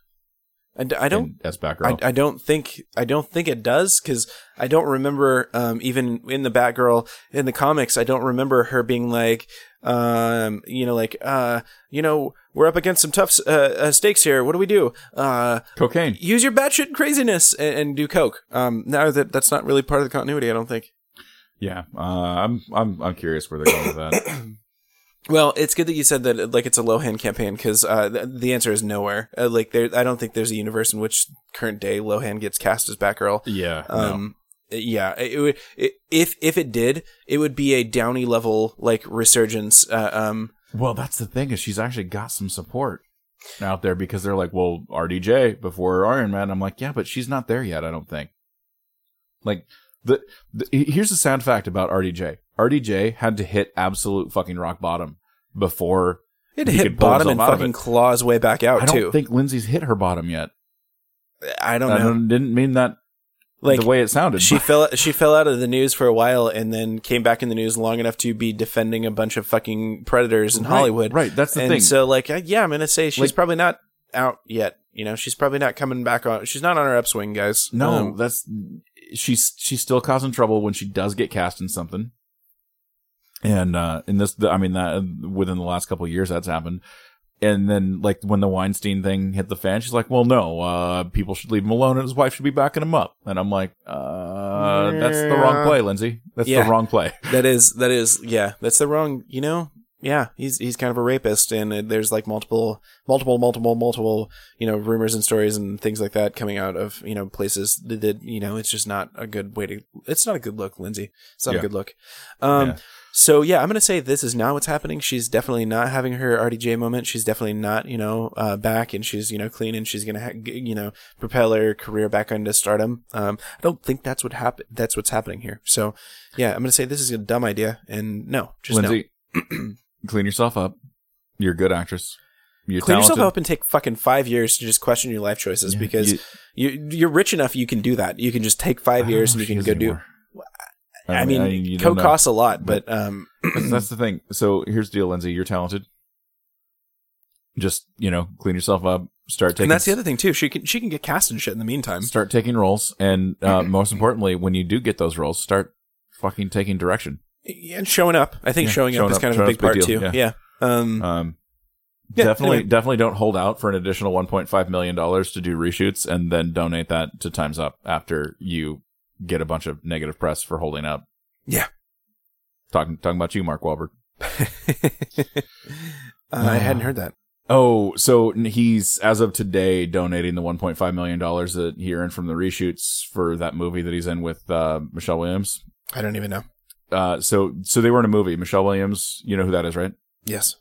I, I don't as Batgirl. I, I don't think I don't think it does because I don't remember um, even in the Batgirl in the comics I don't remember her being like um, you know like uh, you know we're up against some tough uh, uh, stakes here what do we do uh, Cocaine. use your batshit craziness and, and do coke um, now that that's not really part of the continuity I don't think Yeah, uh, I'm I'm I'm curious where they're going with that. well it's good that you said that like it's a Lohan campaign because uh, th- the answer is nowhere uh, like there I don't think there's a universe in which current day Lohan gets cast as Batgirl yeah, no. Um, yeah, it, would if if it did, it would be a Downey level like resurgence. Uh, um, Well, that's the thing is she's actually got some support out there because they're like, well, RDJ before Iron Man. I'm like, yeah, but she's not there yet. I don't think. Like the, the here's the sad fact about RDJ. RDJ had to hit absolute fucking rock bottom before it He hit could bottom and himself out of fucking claw his way back out too. I don't too. think Lindsay's hit her bottom yet. I don't I know. don't, didn't mean that like the way it sounded. she fell she fell out of the news for a while and then came back in the news long enough to be defending a bunch of fucking predators in Right, Hollywood. right, that's the and thing. so like yeah, I'm gonna say she's Like- probably not out yet. You know, she's probably not coming back on. She's not on her upswing, guys. No, Um, that's she's she's still causing trouble when she does get cast in something. And uh in this I mean that within the last couple of years that's happened. And then like when the Weinstein thing hit the fan, she's like, "Well, no, uh people should leave him alone and his wife should be backing him up." And I'm like, "Uh that's the wrong play, Lindsay. That's Yeah. the wrong play." that is that is yeah that's the wrong you know yeah he's he's kind of a rapist and uh, there's like multiple multiple multiple multiple you know rumors and stories and things like that coming out of you know places that, that you know it's just not a good way to it's not a good look lindsay it's not Yeah. a good look um Yeah. So yeah i'm gonna say this is not what's happening. She's definitely not having her rdj moment. She's definitely not you know uh back and she's you know clean and she's gonna ha- g- you know propel her career back into stardom. Um i don't think that's what happen that's what's happening here. So yeah i'm gonna say this is a dumb idea and no just no. Clean yourself up. You're a good actress. You're clean talented. yourself up and take fucking five years to just question your life choices Yeah, because you- you, you're rich enough you can do that. You can just take five years and you can go do anymore. I mean, you coke costs a lot, but um, That's, the thing. So here's the deal, Lindsay. You're talented. Just you know, clean yourself up. Start taking. and that's the other thing too. She can she can get cast and shit in the meantime. Start taking roles, and uh, most importantly, when you do get those roles, start fucking taking direction. And showing up. I think Yeah, showing, showing up is up- kind of a big part big too. deal, Yeah. Um, Um, Yeah, definitely, anyway. definitely don't hold out for an additional 1.5 million dollars to do reshoots, and then donate that to Times Up after you get a bunch of negative press for holding up. Yeah. talking talking about you, Mark Wahlberg. uh, I hadn't heard that. Oh, so he's as of today donating the 1.5 million dollars that he earned from the reshoots for that movie that he's in with uh, Michelle Williams. I don't even know. Uh, so so they were in a movie. Michelle Williams, you know who that is, right? Yes.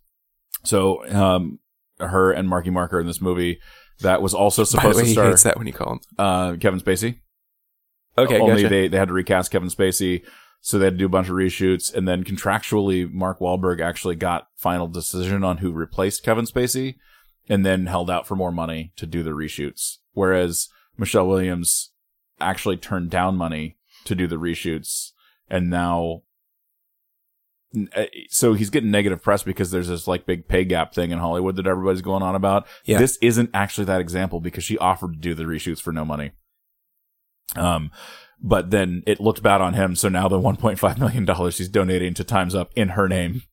So um, her and Marky Mark are in this movie that was also supposed way, to he star hates that when you call him. uh, Kevin Spacey. Okay, Only gotcha. they they had to recast Kevin Spacey, so they had to do a bunch of reshoots, and then contractually, Mark Wahlberg actually got final decision on who replaced Kevin Spacey, and then held out for more money to do the reshoots. Whereas Michelle Williams actually turned down money to do the reshoots, and now. uh, So he's getting negative press because there's this like big pay gap thing in Hollywood that everybody's going on about. Yeah. This isn't actually that example because she offered to do the reshoots for no money. Um, but then it looked bad on him. So now the 1.5 million dollars he's donating to Times Up in her name.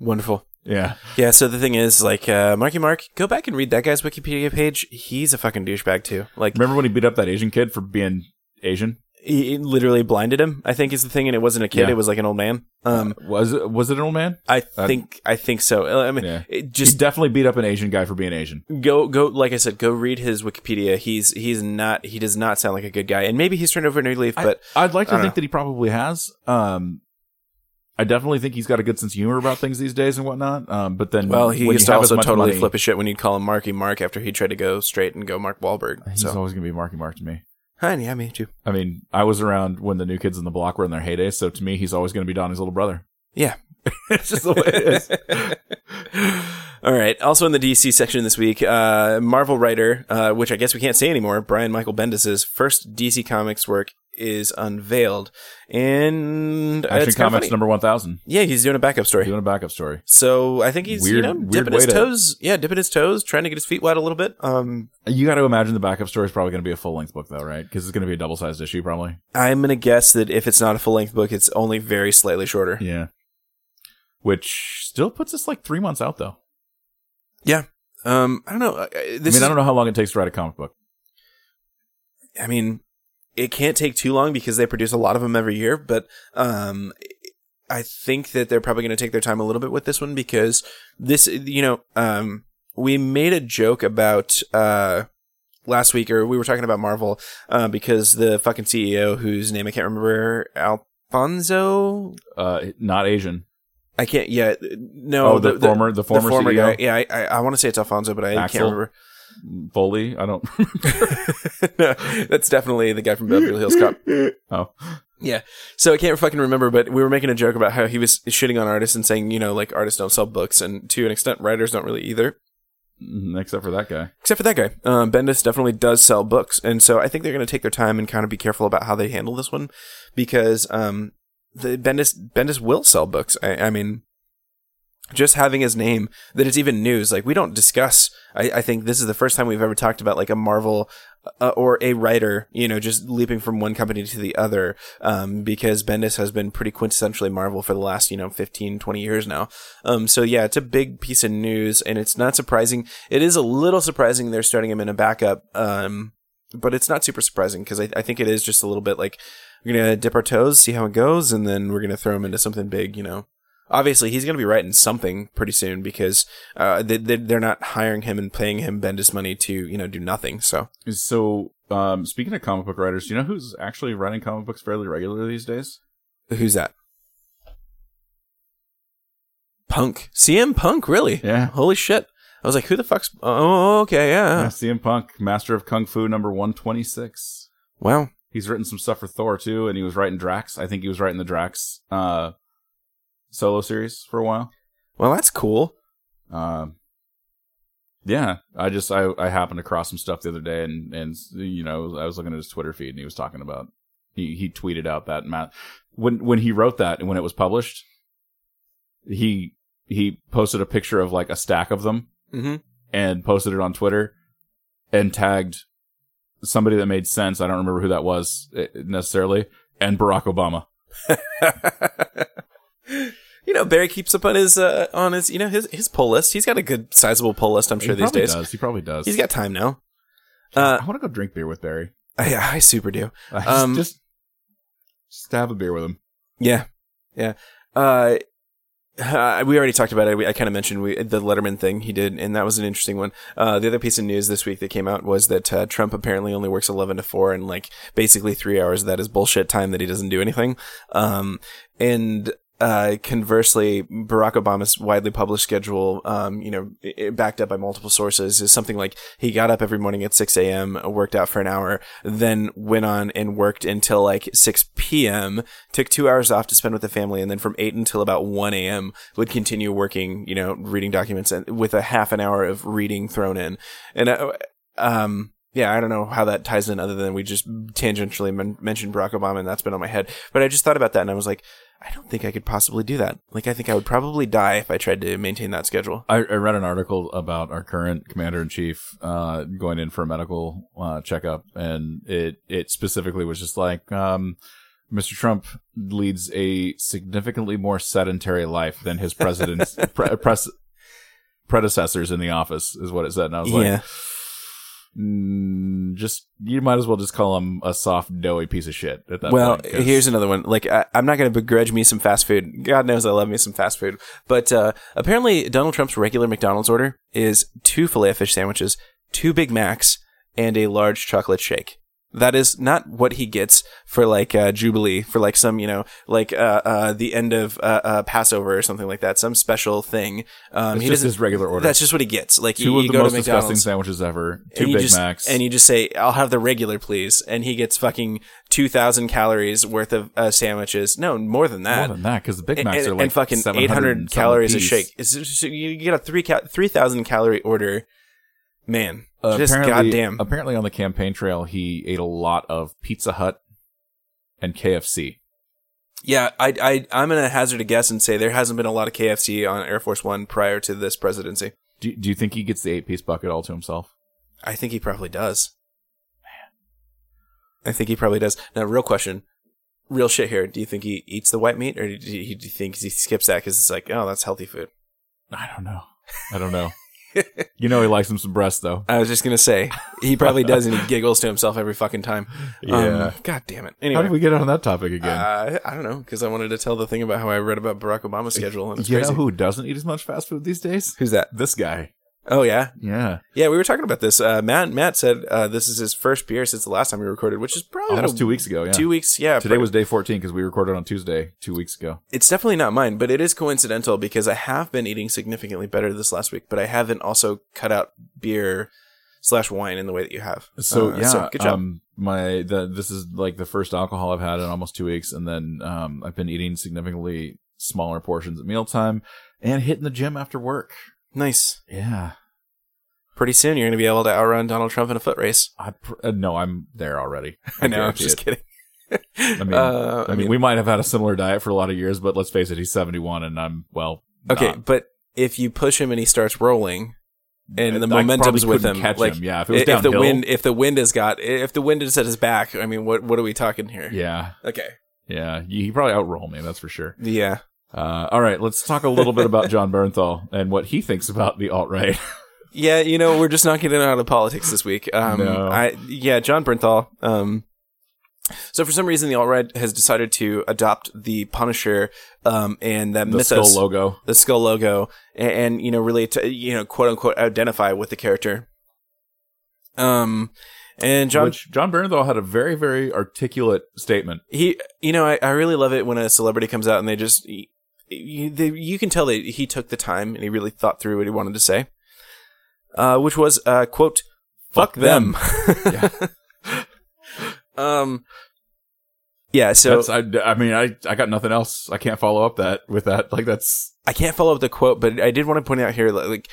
Wonderful. Yeah. Yeah, so the thing is, like, uh, Marky Mark, go back and read that guy's Wikipedia page. He's a fucking douchebag, too. Like, Remember when he beat up that Asian kid for being Asian? He he literally blinded him, I think is the thing, and it wasn't a kid, Yeah. it was like an old man. Um, Was it, was it an old man? I think, I think so. I mean, Yeah. it Just just definitely beat up an Asian guy for being Asian. go, go, like I said, go read his Wikipedia. He's, he's not, he does not sound like a good guy, and maybe he's turned over a new leaf, but I, would like to I think that he probably has. Um, I definitely think he's got a good sense of humor about things these days and whatnot. Um, but then, well, he used to also totally money- flip his shit when you'd call him Marky Mark after he tried to go straight and go Mark Wahlberg. He's So, always gonna be Marky Mark to me. Hi, yeah, me too. I mean, I was around when the new kids in the block were in their heyday, so to me, he's always going to be Donnie's little brother. Yeah. it's just the way it is. All right. Also in the DC section this week, uh, Marvel writer, uh, which I guess we can't say anymore, Brian Michael Bendis's first DC Comics work is unveiled, and Action Comics number one thousand. Yeah, he's doing a backup story. Doing a backup story. So I think he's you know dipping his to- toes. Yeah, dipping his toes, trying to get his feet wet a little bit. Um, You got to imagine the backup story is probably going to be a full length book, though, right? Because it's going to be a double sized issue, probably. I'm gonna guess that if it's not a full length book, it's only very slightly shorter. Yeah. Which still puts us like three months out, though. Yeah. Um, I don't know. uh, I mean, is, I don't know how long it takes to write a comic book. I mean, it can't take too long because they produce a lot of them every year, but um I think that they're probably going to take their time a little bit with this one because this you know, um we made a joke about uh last week or we were talking about Marvel uh because the fucking CEO whose name I can't remember Alfonso Uh, not Asian. I can't yeah no oh, the, former, the former, former CEO, guy yeah I I, I want to say it's Alfonso but I Axel? can't remember Foley. I don't. no, that's definitely the guy from Beverly Hills Cop oh, Yeah. So I can't fucking remember, but we were making a joke about how he was shitting on artists and saying, you know, like artists don't sell books, and to an extent, writers don't really either. Mm, except for that guy. Except for that guy, um, Bendis definitely does sell books, and so I think they're going to take their time and kind of be careful about how they handle this one, because um, the Bendis Bendis will sell books. I, I mean, just having his name that it's even news. Like we don't discuss. I, I think this is the first time we've ever talked about like a Marvel uh, or a writer, you know, just leaping from one company to the other. Um, because Bendis has been pretty quintessentially Marvel for the last, you know, 15, 20 years now. Um, so yeah, it's a big piece of news and it's not surprising. It is a little surprising they're starting him in a backup. Um, but it's not super surprising because I, I think it is just a little bit like we're gonna dip our toes, see how it goes, and then we're gonna throw him into something big, you know. Obviously, he's gonna be writing something pretty soon because uh, they, they they're not hiring him and paying him Bendis money to you know do nothing. So So, um, speaking of comic book writers, do you know who's actually writing comic books fairly regularly these days? who's that? Punk, CM Punk, really? Yeah. Holy shit! I was like, who the fuck's? Oh, okay, Yeah, yeah. CM Punk, Master of Kung Fu, number one twenty six. Wow. He's written some stuff for Thor too, and he was writing Drax. I think he was writing the Drax uh, solo series for a while. Well, that's cool. Um, yeah, I just I I happened across some stuff the other day, and and you know I was looking at his Twitter feed, and he was talking about He he tweeted out that math when when he wrote that and when it was published, he he posted a picture of like a stack of them Mm-hmm. and posted it on Twitter and tagged somebody that made sense. I don't remember who that was eh, necessarily, and Barack Obama. you know, Barry keeps up on his uh, on his you know his his pull list. He's got a good sizable pull list. I'm sure he these probably days. does. He probably does. He's got time now. Uh, I want to go drink beer with Barry. I, I super do. Just, Um, just just have a beer with him. Yeah, yeah. Uh, uh, we already talked about it. We, I kind of mentioned we, the Letterman thing he did, and that was an interesting one. Uh, the other piece of news this week that came out was that uh, Trump apparently only works eleven to four, and like basically three hours of that is bullshit time that he doesn't do anything. Um, and uh, conversely, Barack Obama's widely published schedule, um, you know, i- i- backed up by multiple sources, is something like he got up every morning at 6 a.m., worked out for an hour, then went on and worked until like 6 p.m., took two hours off to spend with the family, and then from 8 until about 1 a.m. would continue working, you know, reading documents and with a half an hour of reading thrown in. And, uh, um, yeah, I don't know how that ties in other than we just tangentially men- mentioned Barack Obama and that's been on my head. But I just thought about that and I was like, I don't think I could possibly do that. Like, I think I would probably die if I tried to maintain that schedule. I, I read an article about our current commander in chief uh, going in for a medical uh, checkup, and it it specifically was just like um, Mr. Trump leads a significantly more sedentary life than his president's pre- predecessors in the office, is what it said. And I was like, Yeah. Mm, just you might as well just call him a soft, doughy piece of shit at that Well, point. here's another one. Like, I, I'm not going to begrudge me some fast food. God knows I love me some fast food. But uh, apparently, Donald Trump's regular McDonald's order is two filet fish sandwiches, two Big Macs, and a large chocolate shake. That is not what he gets for like uh, Jubilee, for like some, you know, like uh, uh, the end of uh, uh, Passover or something like that, some special thing. Um, he just his regular order. That's just what he gets. Like Two you, of you the go most to disgusting McDonald's sandwiches ever. and Two Big just, Macs. and you just say, "I'll have the regular, please," and he gets fucking two thousand calories worth of uh, sandwiches. No, more than that. more than that, because the Big Macs and- are like and fucking eight hundred calories a shake. It's, so you get a three ca- three thousand calorie order. Man, Uh, just apparently, goddamn. Apparently, on the campaign trail, he ate a lot of Pizza Hut and KFC. yeah, I I I'm gonna hazard a guess and say there hasn't been a lot of KFC on Air Force One prior to this presidency. Do, do you think he gets the eight piece bucket all to himself? I think he probably does. Man, I think he probably does. Now, real question, real shit here. Do you think he eats the white meat, or do you, do you think he skips that because it's like, oh, that's healthy food? I don't know. I don't know. You know, he likes him some breasts, though. I was just gonna say he probably does, and he giggles to himself every fucking time. Yeah. Um, God damn it. Anyway, how did we get on that topic again? uh, I don't know because I wanted to tell the thing about how I read about Barack Obama's schedule, and it's you crazy. know who doesn't eat as much fast food these days? Who's that? This guy. Oh yeah, Yeah. yeah. We were talking about this. Uh, Matt Matt said uh, this is his first beer since the last time we recorded, which is probably Almost a- two weeks ago. Yeah. Two weeks, yeah. Today was day 14 because we recorded on Tuesday two weeks ago. It's definitely not mine, but it is coincidental because I have been eating significantly better this last week, but I haven't also cut out beer slash wine in the way that you have. So Uh, yeah, good job. Um, my the this is like the first alcohol I've had in almost two weeks, and then um, I've been eating significantly smaller portions at mealtime and hitting the gym after work. Nice. Yeah, Pretty soon you're going to be able to outrun Donald Trump in a foot race. I pr- uh, no, I'm there already. I know. I'm just it. kidding. I mean, Uh, I mean, we might have had a similar diet for a lot of years, but let's face it, he's 71, and I'm well. okay, not. but if you push him and he starts rolling, and the I momentum's with him, catch like him. Yeah, if it was if the wind, if the wind has got, if the wind is at his back, I mean, what what are we talking here? yeah, Okay. yeah, he probably outroll me. That's for sure. Yeah. Uh, all right, let's talk a little bit about Jon Bernthal and what he thinks about the alt right. Yeah, you know, we're just not getting out of politics this week. Um, No. I yeah, Jon Bernthal. Um, so for some reason, the alt right has decided to adopt the Punisher um, and that the mythos, skull logo. the skull logo, and, and you know, really to you know, quote unquote, identify with the character. Um, and Jon, which Jon Bernthal had a very, very articulate statement. he, you know, I, I really love it when a celebrity comes out and they just. You, they, you can tell that he took the time and he really thought through what he wanted to say, uh, which was uh, quote fuck, Fuck them. them. um, yeah. So that's, I, I mean, I, I got nothing else. I can't follow up that with that. Like that's I can't follow up the quote, but I did want to point out here, like,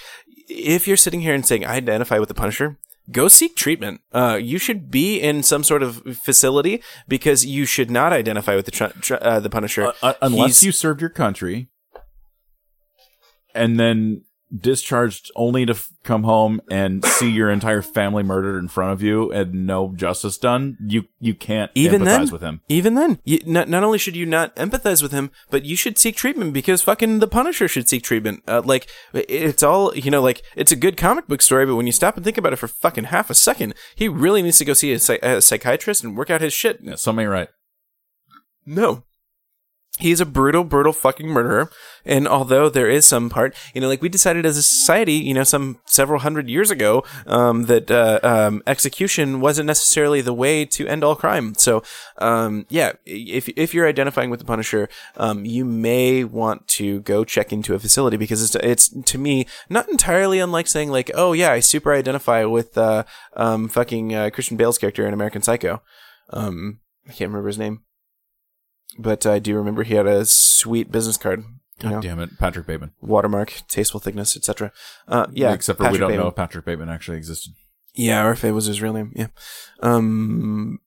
if you're sitting here and saying I identify with the Punisher, go seek treatment. Uh, you should be in some sort of facility because you should not identify with the tr- tr- uh, the Punisher Uh, uh, unless He's- you served your country and then discharged only to f- come home and see your entire family murdered in front of you and no justice done, you you can't Even empathize then? with him. Even then, you, not not only should you not empathize with him, but you should seek treatment because fucking the Punisher should seek treatment. Uh, like it's all you know, like it's a good comic book story, but when you stop and think about it for fucking half a second, he really needs to go see a, psych- a psychiatrist and work out his shit. Yeah, something right. No. He's a brutal, brutal fucking murderer. And although there is some part, you know, like we decided as a society, you know, some several hundred years ago, um, that, uh, um, execution wasn't necessarily the way to end all crime. So, um, yeah, if, if you're identifying with the Punisher, um, you may want to go check into a facility because it's, it's to me, not entirely unlike saying like, oh yeah, I super identify with, uh, um, fucking, uh, Christian Bale's character in American Psycho. Um, I can't remember his name but I do remember he had a sweet business card. God know, damn it, Patrick Bateman. watermark, tasteful thickness, etc. Uh, yeah, except for we don't Bateman. know if Patrick Bateman actually existed. Yeah, or if it was his real name. Yeah. Um.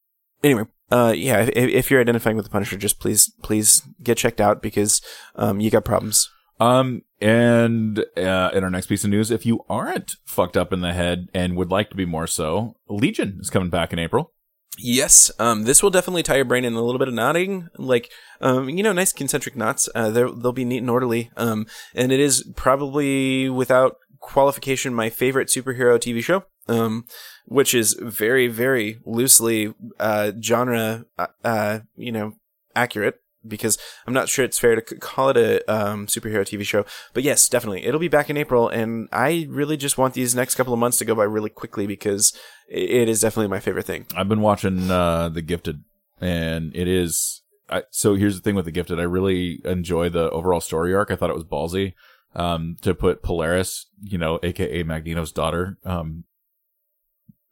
Anyway, uh, yeah. If, if you're identifying with the Punisher, just please, please get checked out because um, you got problems. Um, and uh, in our next piece of news, if you aren't fucked up in the head and would like to be more so, Legion is coming back in April. Yes, um, this will definitely tie your brain in a little bit of knotting, like, um, you know, nice concentric knots. Uh, they'll they'll be neat and orderly. Um, and it is probably without qualification my favorite superhero TV show. Um, which is very very loosely uh genre uh, uh you know accurate because I'm not sure it's fair to call it a um, superhero TV show. But yes, definitely. It'll be back in April, and I really just want these next couple of months to go by really quickly because it is definitely my favorite thing. I've been watching uh, The Gifted, and it is. I, so here's the thing with The Gifted. I really enjoy the overall story arc. I thought it was ballsy um, to put Polaris, you know, aka Magneto's daughter, um,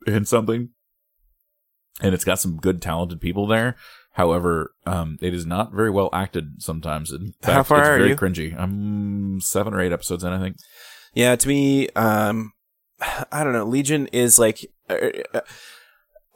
in something. And it's got some good, talented people there. However, um, it is not very well acted sometimes. In fact, How far it's are very you? cringy. I'm seven or eight episodes in, I think. Yeah, to me, um, I don't know. Legion is like, uh, uh,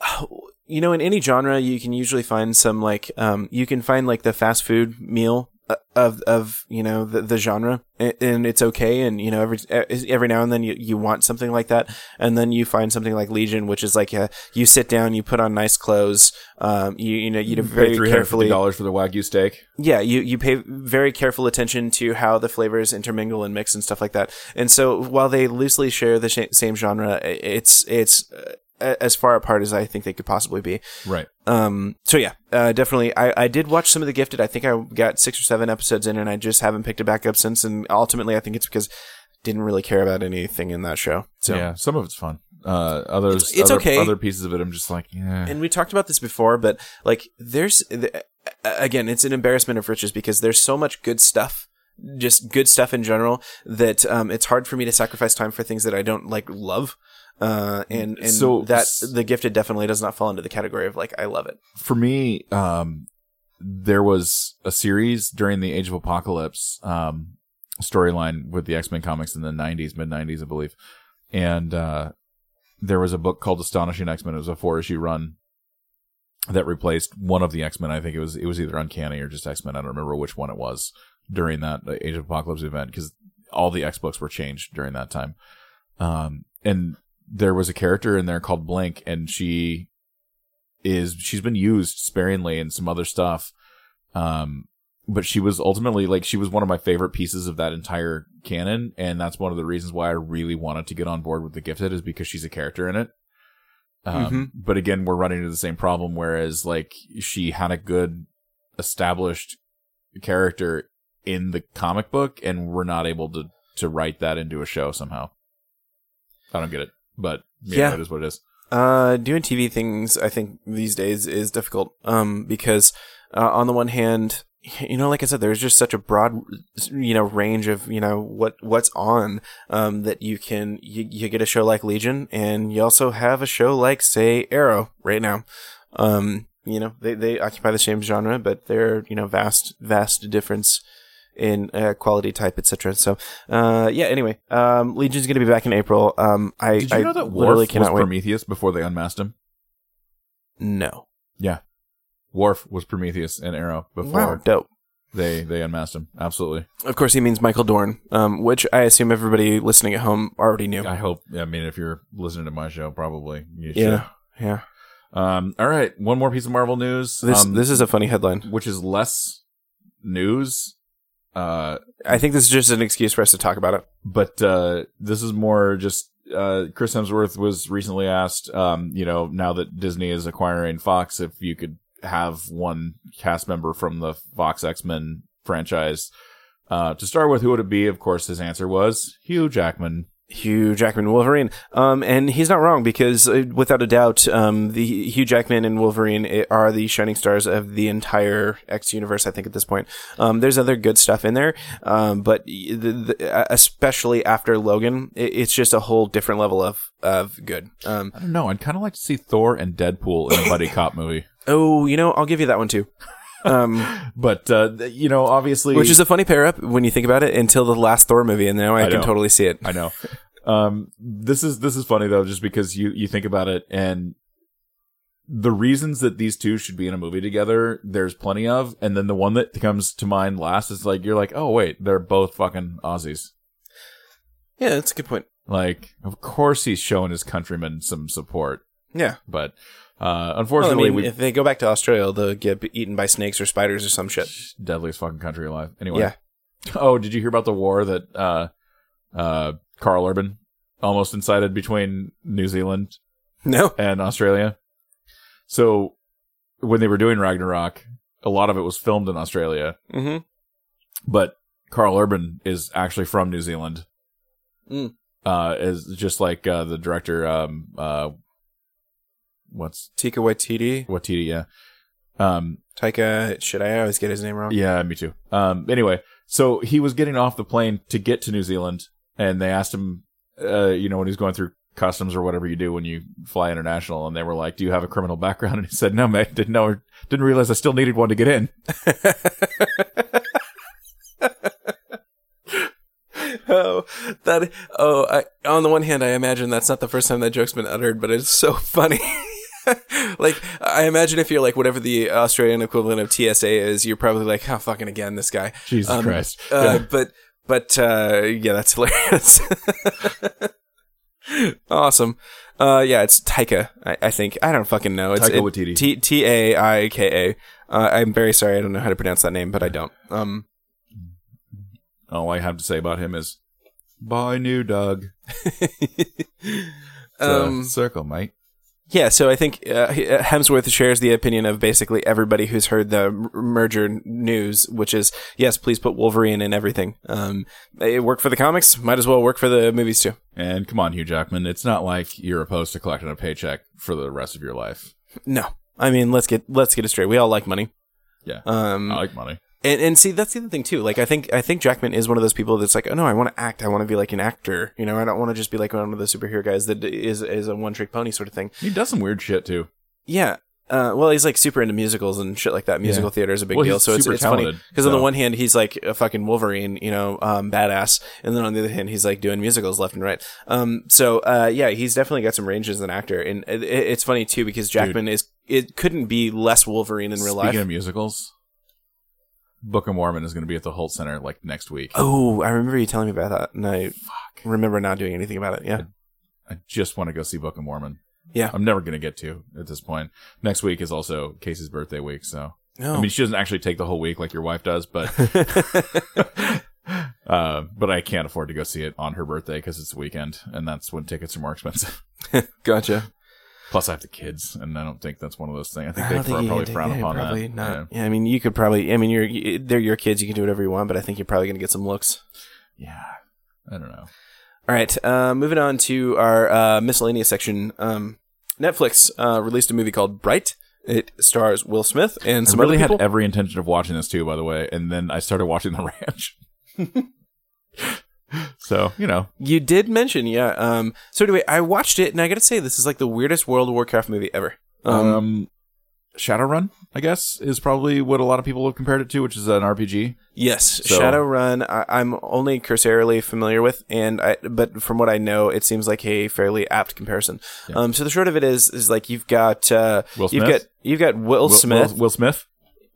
you know, in any genre, you can usually find some like, um, you can find like the fast food meal of of you know the, the genre, and it's okay. And you know, every every now and then you, you want something like that, and then you find something like Legion, which is like a, you sit down, you put on nice clothes, um, you you know, you very Pay carefully dollars for the wagyu steak. yeah, you, you pay very careful attention to how the flavors intermingle and mix and stuff like that. And so while they loosely share the sh- same genre, it's it's uh, as far apart as I think they could possibly be. Right. Um, so yeah, uh, definitely. I, I did watch some of the Gifted. I think I got six or seven episodes in, and I just haven't picked it back up since. And ultimately, I think it's because I didn't really care about anything in that show. So Yeah, some of it's fun. Uh, others, It's- it's other, okay. Other pieces of it, I'm just like, yeah. and we talked about this before, but like, there's th- again, it's an embarrassment of riches because there's so much good stuff, just good stuff in general, that um, it's hard for me to sacrifice time for things that I don't like love. Uh, and and So- that the gifted definitely does not fall into the category of like I love it. for me, um, there was a series during the Age of Apocalypse um, storyline with the X Men comics in the '90s, mid '90s, I believe, and uh, there was a book called Astonishing X Men. It was a four issue run that replaced one of the X Men. I think it was it was either Uncanny or just X Men. I don't remember which one it was during that uh, Age of Apocalypse event because all the X books were changed during that time. Um, and there was a character in there called Blink, and she is she's been used sparingly in some other stuff. Um, but she was ultimately like she was one of my favorite pieces of that entire canon, and that's one of the reasons why I really wanted to get on board with the Gifted is because she's a character in it. Um, Mhm. but again, we're running into the same problem. Whereas like she had a good established character in the comic book, and we're not able to to write that into a show somehow. I don't get it, but you Yeah. that is what it is. Uh, doing TV things, I think these days is difficult. Um, because uh, on the one hand, you know, like I said, there's just such a broad, you know, range of you know what what's on. Um, that you can you, you get a show like Legion, and you also have a show like say Arrow right now. Um, you know, they they occupy the same genre, but they're you know vast vast difference in uh, quality type, etc. So, uh, yeah. Anyway, um, Legion's going to be back in April. Um, I, Did you I know that Worf was wait. Prometheus before they unmasked him? no. Yeah. Worf was Prometheus in Arrow before Wow, dope. they they unmasked him. Absolutely. Of course, he means Michael Dorn, um, which I assume everybody listening at home already knew. I hope. I mean, if you're listening to my show, probably you Yeah, yeah. Um. All right. One more piece of Marvel news. This um, this is a funny headline. which is less news. Uh, I think this is just an excuse for us to talk about it. but uh, this is more just uh, Chris Hemsworth was recently asked, um, you know, now that Disney is acquiring Fox, if you could have one cast member from the Fox X Men franchise. Uh, to start with, who would it be? Of course, his answer was Hugh Jackman. Hugh Jackman Wolverine. Um, and he's not wrong because uh, without a doubt, um, the Hugh Jackman and Wolverine are the shining stars of the entire X universe. I think at this point, um, there's other good stuff in there, um, but the, the, uh, especially after Logan, it, it's just a whole different level of of good. Um, I don't know. I'd kind of like to see Thor and Deadpool in a buddy cop movie. oh, you know, I'll give you that one too. Um, But uh, you know, obviously, which is a funny pair up when you think about it until the last Thor movie, and now I, I can know. totally see it. I know. Um, this is this is funny though, just because you you think about it, and the reasons that these two should be in a movie together, there's plenty of, and then the one that comes to mind last is like you're like, oh wait, they're both fucking Aussies. Yeah, that's a good point. Like, of course he's showing his countrymen some support, Yeah. but uh, Well, I unfortunately, mean, we if they go back to Australia, they'll get eaten by snakes or spiders or some shit. deadliest fucking country alive. Anyway, Yeah. Oh, did you hear about the war that uh, uh, Karl Urban almost incited between New Zealand No. and Australia. So when they were doing Ragnarok, a lot of it was filmed in Australia, Mm-hmm. but Karl Urban is actually from New Zealand. Mm. Uh, is just like uh, the director. Um, uh, what's Tika Waititi, Watiti? Yeah. Um, Taika. Shit, I always get his name wrong. yeah, me too. Um, anyway, so he was getting off the plane to get to New Zealand, and they asked him, uh, you know, when he's going through customs or whatever you do when you fly international, and they were like, "Do you have a criminal background?" And he said, "No, mate, didn't know, didn't realize I still needed one to get in." oh, that. Oh, I, on the one hand, I imagine that's not the first time that joke's been uttered, but it's so funny. like, I imagine if you're like whatever the Australian equivalent of TSA is, you're probably like, "Oh, fucking again, this guy." Jesus Um, Christ! Uh, Yeah. But but uh, yeah, that's hilarious. awesome. Uh, yeah, it's Taika. I, I think I don't fucking know. It's Taika it- Waititi. T T A I K A. Uh, I'm very sorry. I don't know how to pronounce that name, but I don't. Um, All I have to say about him is, "Bye, new Doug." Um, circle, mate. Yeah. So I think uh, Hemsworth shares the opinion of basically everybody who's heard the m- merger news, which is yes, please put Wolverine in everything. Um, it worked for the comics. Might as well work for the movies too. And come on, Hugh Jackman. It's not like you're opposed to collecting a paycheck for the rest of your life. No, I mean let's get let's get it straight. We all like money. Yeah, Um, I like money. And, and see that's the other thing too. Like I think I think Jackman is one of those people that's like, oh no, I want to act. I want to be like an actor. You know, I don't want to just be like one of the superhero guys that is is a one trick pony sort of thing. He does some weird shit too. Yeah. Uh, well, he's like super into musicals and shit like that. Musical theater is a big Well, deal, so it's, it's funny talented, because on the one hand he's like a fucking Wolverine, you know, um, badass, and then on the other hand he's like doing musicals left and right. Um, so uh, yeah, he's definitely got some range as an actor, and it, it- it's funny too because Jackman is it couldn't be less Wolverine in real Speaking life. of musicals, Book of Mormon is going to be at the Hult Center like next week. Oh, I remember you telling me about that, and I remember not doing anything about it. Yeah, I just want to go see Book of Mormon. Yeah. I'm never going to get to at this point. Next week is also Casey's birthday week, so no, I mean she doesn't actually take the whole week like your wife does, but uh, but I can't afford to go see it on her birthday because it's a weekend, and that's when tickets are more expensive. gotcha. Plus, I have the kids, and I don't think that's one of those things. I think I they think probably frown upon probably that. not. Yeah. I mean, you could probably. I mean, you're they're your kids. You can do whatever you want, but I think you're probably gonna get some looks. Yeah. yeah, I don't know. All right, uh, moving on to our uh, miscellaneous section. Um, Netflix uh, released a movie called Bright. It stars Will Smith and I some really other had every intention of watching this too, by the way, and then I started watching The Ranch. so you know, you did mention, yeah. Um, so anyway, I watched it, and I got to say, this is like the weirdest World of Warcraft movie ever. Um, um, Shadowrun, I guess, is probably what a lot of people have compared it to, which is an RPG. Yes, So- Shadowrun. I, I'm only cursorily familiar with, and I but from what I know, it seems like a fairly apt comparison. Um, so the short of it is, is like you've got uh, Will you've got you've got Will, Will Smith, Will, Will Smith.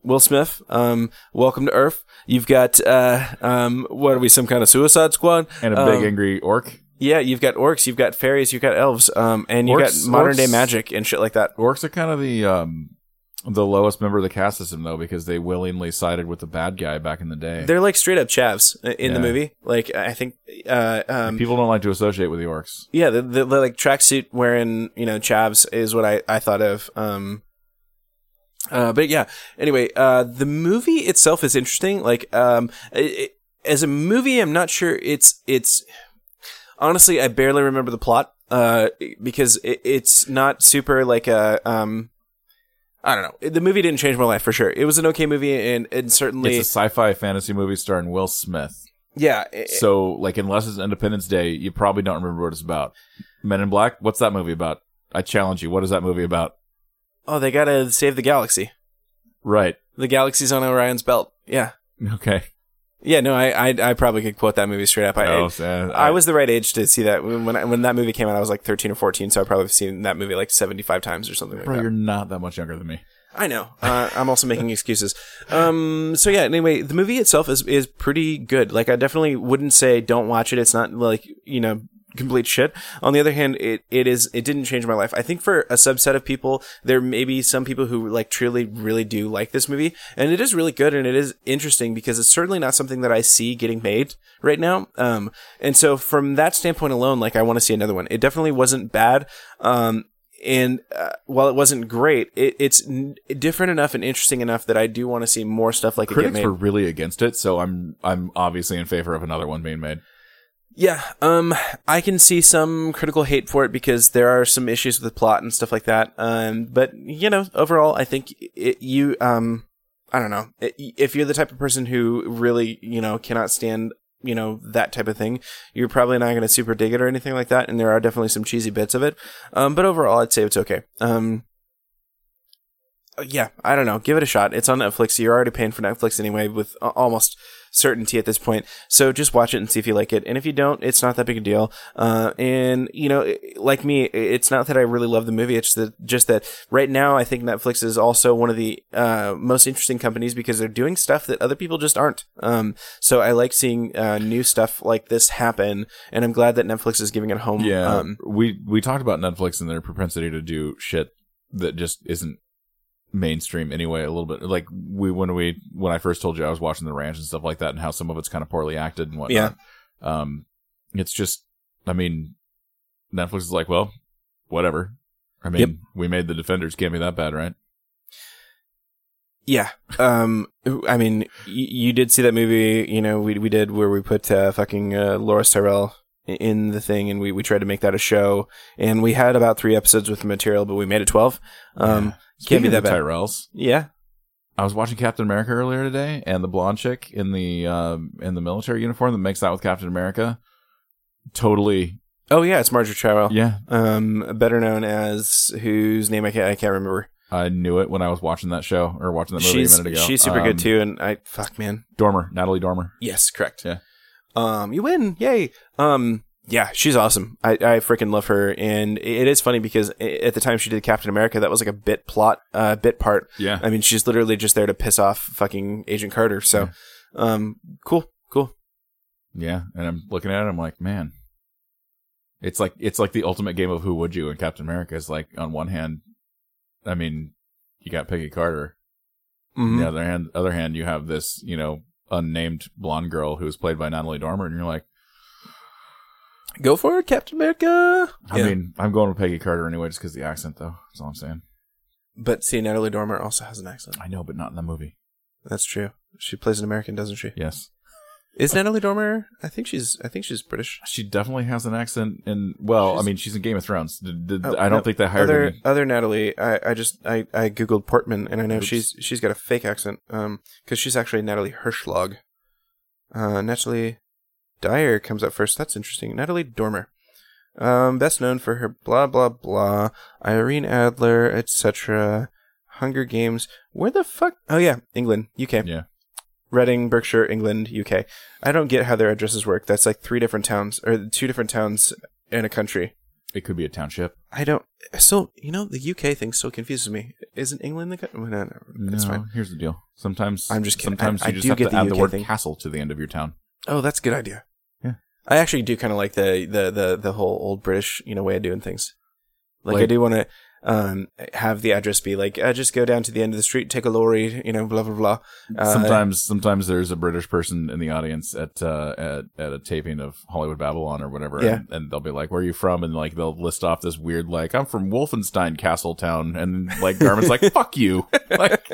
Will Smith. Um, welcome to Earth. You've got uh, um, what are we? Some kind of Suicide Squad? And a big Um, angry orc. Yeah, you've got orcs, you've got fairies, you've got elves, um, and you've Orcs- got modern day orcs- magic and shit like that. Orcs are kind of the um, the lowest member of the caste system, though, because they willingly sided with the bad guy back in the day. They're like straight up chavs uh, in the Yeah. movie. Like I think, uh, um, People don't like to associate with the orcs. yeah, the, the, the like tracksuit wearing, you know, chavs is what I, I thought of. Um, uh, but yeah, anyway, uh, the movie itself is interesting. Like, um, it, as a movie, I'm not sure it's, it's, honestly, I barely remember the plot, uh, because it, it's not super like a, um, I don't know. The movie didn't change my life for sure. It was an okay movie and, and certainly, It's a sci-fi fantasy movie starring Will Smith. yeah. it- So, like, unless it's Independence Day, you probably don't remember what it's about. Men in Black. What's that movie about? I challenge you. What is that movie about? Oh, they gotta save the galaxy. Right. The galaxy's on Orion's belt. Yeah. Okay. Yeah, no, I, I, I probably could quote that movie straight up. I, Oh, I. I was the right age to see that when I, when that movie came out. I was like thirteen or fourteen, so I probably have seen that movie like seventy five times or something like Bro, that. you're not that much younger than me. I know. Uh, I'm also making excuses. Um, so yeah. Anyway, the movie itself is is pretty good. Like, I definitely wouldn't say don't watch it. It's not like you know complete shit. On the other hand, it it is it didn't change my life. I think for a subset of people, there may be some people who like truly really do like this movie, and it is really good and it is interesting because it's certainly not something that I see getting made right now. Um, and so from that standpoint alone, like I want to see another one. It definitely wasn't bad. Um, and uh, while it wasn't great, it, it's n- different enough and interesting enough that I do want to see more stuff like it get Critics made. were really against it, so I'm I'm obviously in favor of another one being made. Yeah, um, I can see some critical hate for it because there are some issues with the plot and stuff like that. Um, but you know, overall, I think it, you, um, I don't know, I- if you're the type of person who really, you know, cannot stand, you know, that type of thing, you're probably not going to super dig it or anything like that. And there are definitely some cheesy bits of it. Um, but overall, I'd say it's okay. Um, yeah, I don't know. Give it a shot. It's on Netflix. You're already paying for Netflix anyway, with almost certainty at this point. So just watch it and see if you like it. And if you don't, it's not that big a deal. Uh, and you know, like me, it's not that I really love the movie. It's that just that right now, I think Netflix is also one of the uh, most interesting companies because they're doing stuff that other people just aren't. Um, so I like seeing uh, new stuff like this happen, and I'm glad that Netflix is giving it home. Yeah, Um, we we talked about Netflix and their propensity to do shit that just isn't mainstream anyway. A little bit like we when we when I first told you I was watching The Ranch and stuff like that, and how some of it's kind of poorly acted and whatnot. yeah. Um, it's just, I mean, Netflix is like, well, whatever. I mean, Yep. we made the Defenders. Can't be that bad, right? Yeah. Um. I mean, y- you did see that movie. You know, we we did where we put uh, fucking uh, Loras Tyrell in the thing, and we we tried to make that a show, and we had about three episodes with the material, but we made it twelve. Um. Speaking be that bad. Tyrells, Yeah. I was watching Captain America earlier today, and the blonde chick in the um, in the military uniform that makes out with Captain America, totally, Oh yeah, it's Margaery Tyrell. yeah. Um. Better known as whose name I can't I can't remember. I knew it when I was watching that show or watching that movie She's a minute ago. she's super Um, good too, and I fuck man. Dormer, Natalie Dormer. Yes, correct. Yeah. Um, you win. Yay. Um, yeah, she's awesome. I, I freaking love her. And it is funny because at the time she did Captain America, that was like a bit plot, uh, bit part. Yeah, I mean, she's literally just there to piss off fucking Agent Carter. So, um, cool, cool. yeah. And I'm looking at it, I'm like, man, it's like it's like the ultimate game of who would you? And Captain America is like, on one hand, I mean, you got Peggy Carter. On Mhm. the other hand, other hand, you have this, you know, unnamed blonde girl who's played by Natalie Dormer, and you're like, Go for it, Captain America. I Yeah. mean, I'm going with Peggy Carter anyway, just because the accent, though. That's all I'm saying. but see, Natalie Dormer also has an accent. I know, but not in the movie. That's true. She plays an American, doesn't she? Yes, Is Natalie Dormer? I think she's. I think she's British. she definitely has an accent. and well, I mean, she's in Game of Thrones. Oh, I don't no, think they hired other any. other Natalie. I, I just I, I googled Portman and I know Oops. she's she's got a fake accent. Um, because she's actually Natalie Hershlag. Uh, Natalie Dyer comes up first. That's interesting. Natalie Dormer. Um, best known for her blah blah blah, Irene Adler, etc. Hunger Games. Where the fuck? Oh yeah, England, UK. Yeah. Reading, Berkshire, England, UK. I don't get how their addresses work. That's like three different towns or two different towns in a country. It could be a township. I don't. Still, you know, the UK thing still confuses me. Isn't England the country? No, no, no, fine. Here's the deal. Sometimes I'm just kidding. Sometimes I- you I just do have get to the add the word thing. castle to the end of your town. Oh, that's a good idea. Yeah. I actually do kind of like the, the the the the whole old British you know way of doing things. Like, I do want to um have the address be like uh, just go down to the end of the street, take a lorry, you know, blah blah blah. Uh, sometimes sometimes there's a British person in the audience at uh, at at a taping of Hollywood Babble-On or whatever, Yeah. and, and they'll be like, "Where are you from?" And like they'll list off this weird like, "I'm from Wolfenstein Castle Town," and like Garman's like, "Fuck you!" Like,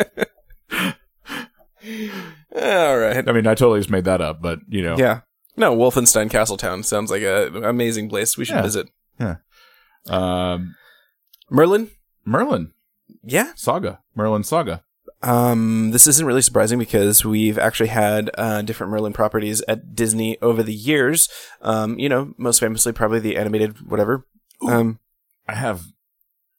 All right. I mean, I totally just made that up, but you know, Yeah. No, Wolfenstein Castletown sounds like a amazing place. We should Yeah. visit. Yeah. Um, Merlin. Merlin Yeah. Saga, Merlin Saga. Um, this isn't really surprising because we've actually had uh, different Merlin properties at Disney over the years. Um, you know, most famously probably the animated whatever. Um, I have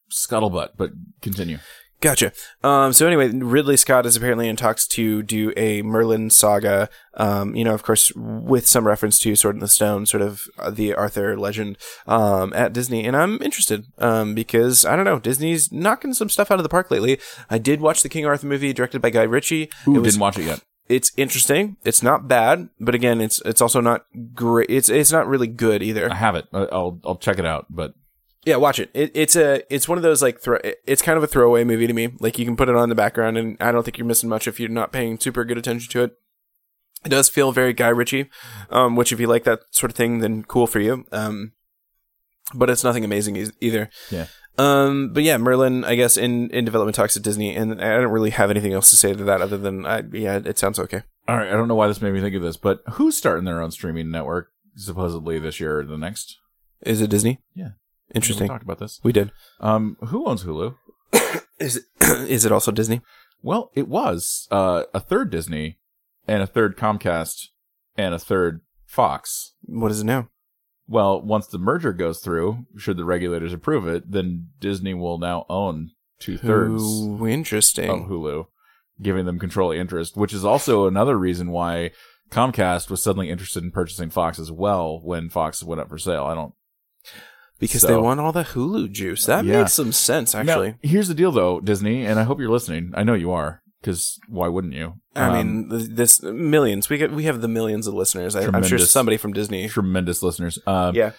scuttlebutt, but continue. Gotcha. Um, so anyway, Ridley Scott is apparently in talks to do a Merlin saga. Um, you know, of course, with some reference to Sword in the Stone, sort of uh, the Arthur legend um, at Disney, and I'm interested um, because I don't know, Disney's knocking some stuff out of the park lately. I did watch the King Arthur movie directed by Guy Ritchie. Ooh, it was didn't watch it yet. it's interesting. It's not bad, but again, it's it's also not great. It's it's not really good either. I have it. I'll I'll check it out, but Yeah, watch it. it it's a it's one of those like throw, it's kind of a throwaway movie to me. Like you can put it on in the background, and I don't think you're missing much if you're not paying super good attention to it. It does feel very Guy Ritchie, um, which if you like that sort of thing, then cool for you. Um, but it's nothing amazing e- either. Yeah. Um, but yeah, Merlin, I guess in in development talks at Disney, and I don't really have anything else to say to that other than I, yeah, it sounds okay. All right, I don't know why this made me think of this, but who's starting their own streaming network supposedly this year or the next? Is it Disney? Yeah. Interesting. We talked about this. We did. Um, who owns Hulu? Is it is it also Disney? Well, it was uh, a third Disney and a third Comcast and a third Fox. What is it now? Well, once the merger goes through, should the regulators approve it, then Disney will now own two thirds interesting. of Hulu, giving them control interest, which is also another reason why Comcast was suddenly interested in purchasing Fox as well when Fox went up for sale. I don't because so- they want all the Hulu juice. That Yeah. makes some sense, actually. Now, here's the deal, though, Disney, and I hope you're listening. I know you are, because why wouldn't you? I Um, mean, this millions. We get we have the millions of listeners. I, I'm sure somebody from Disney. tremendous listeners. Um, Yeah,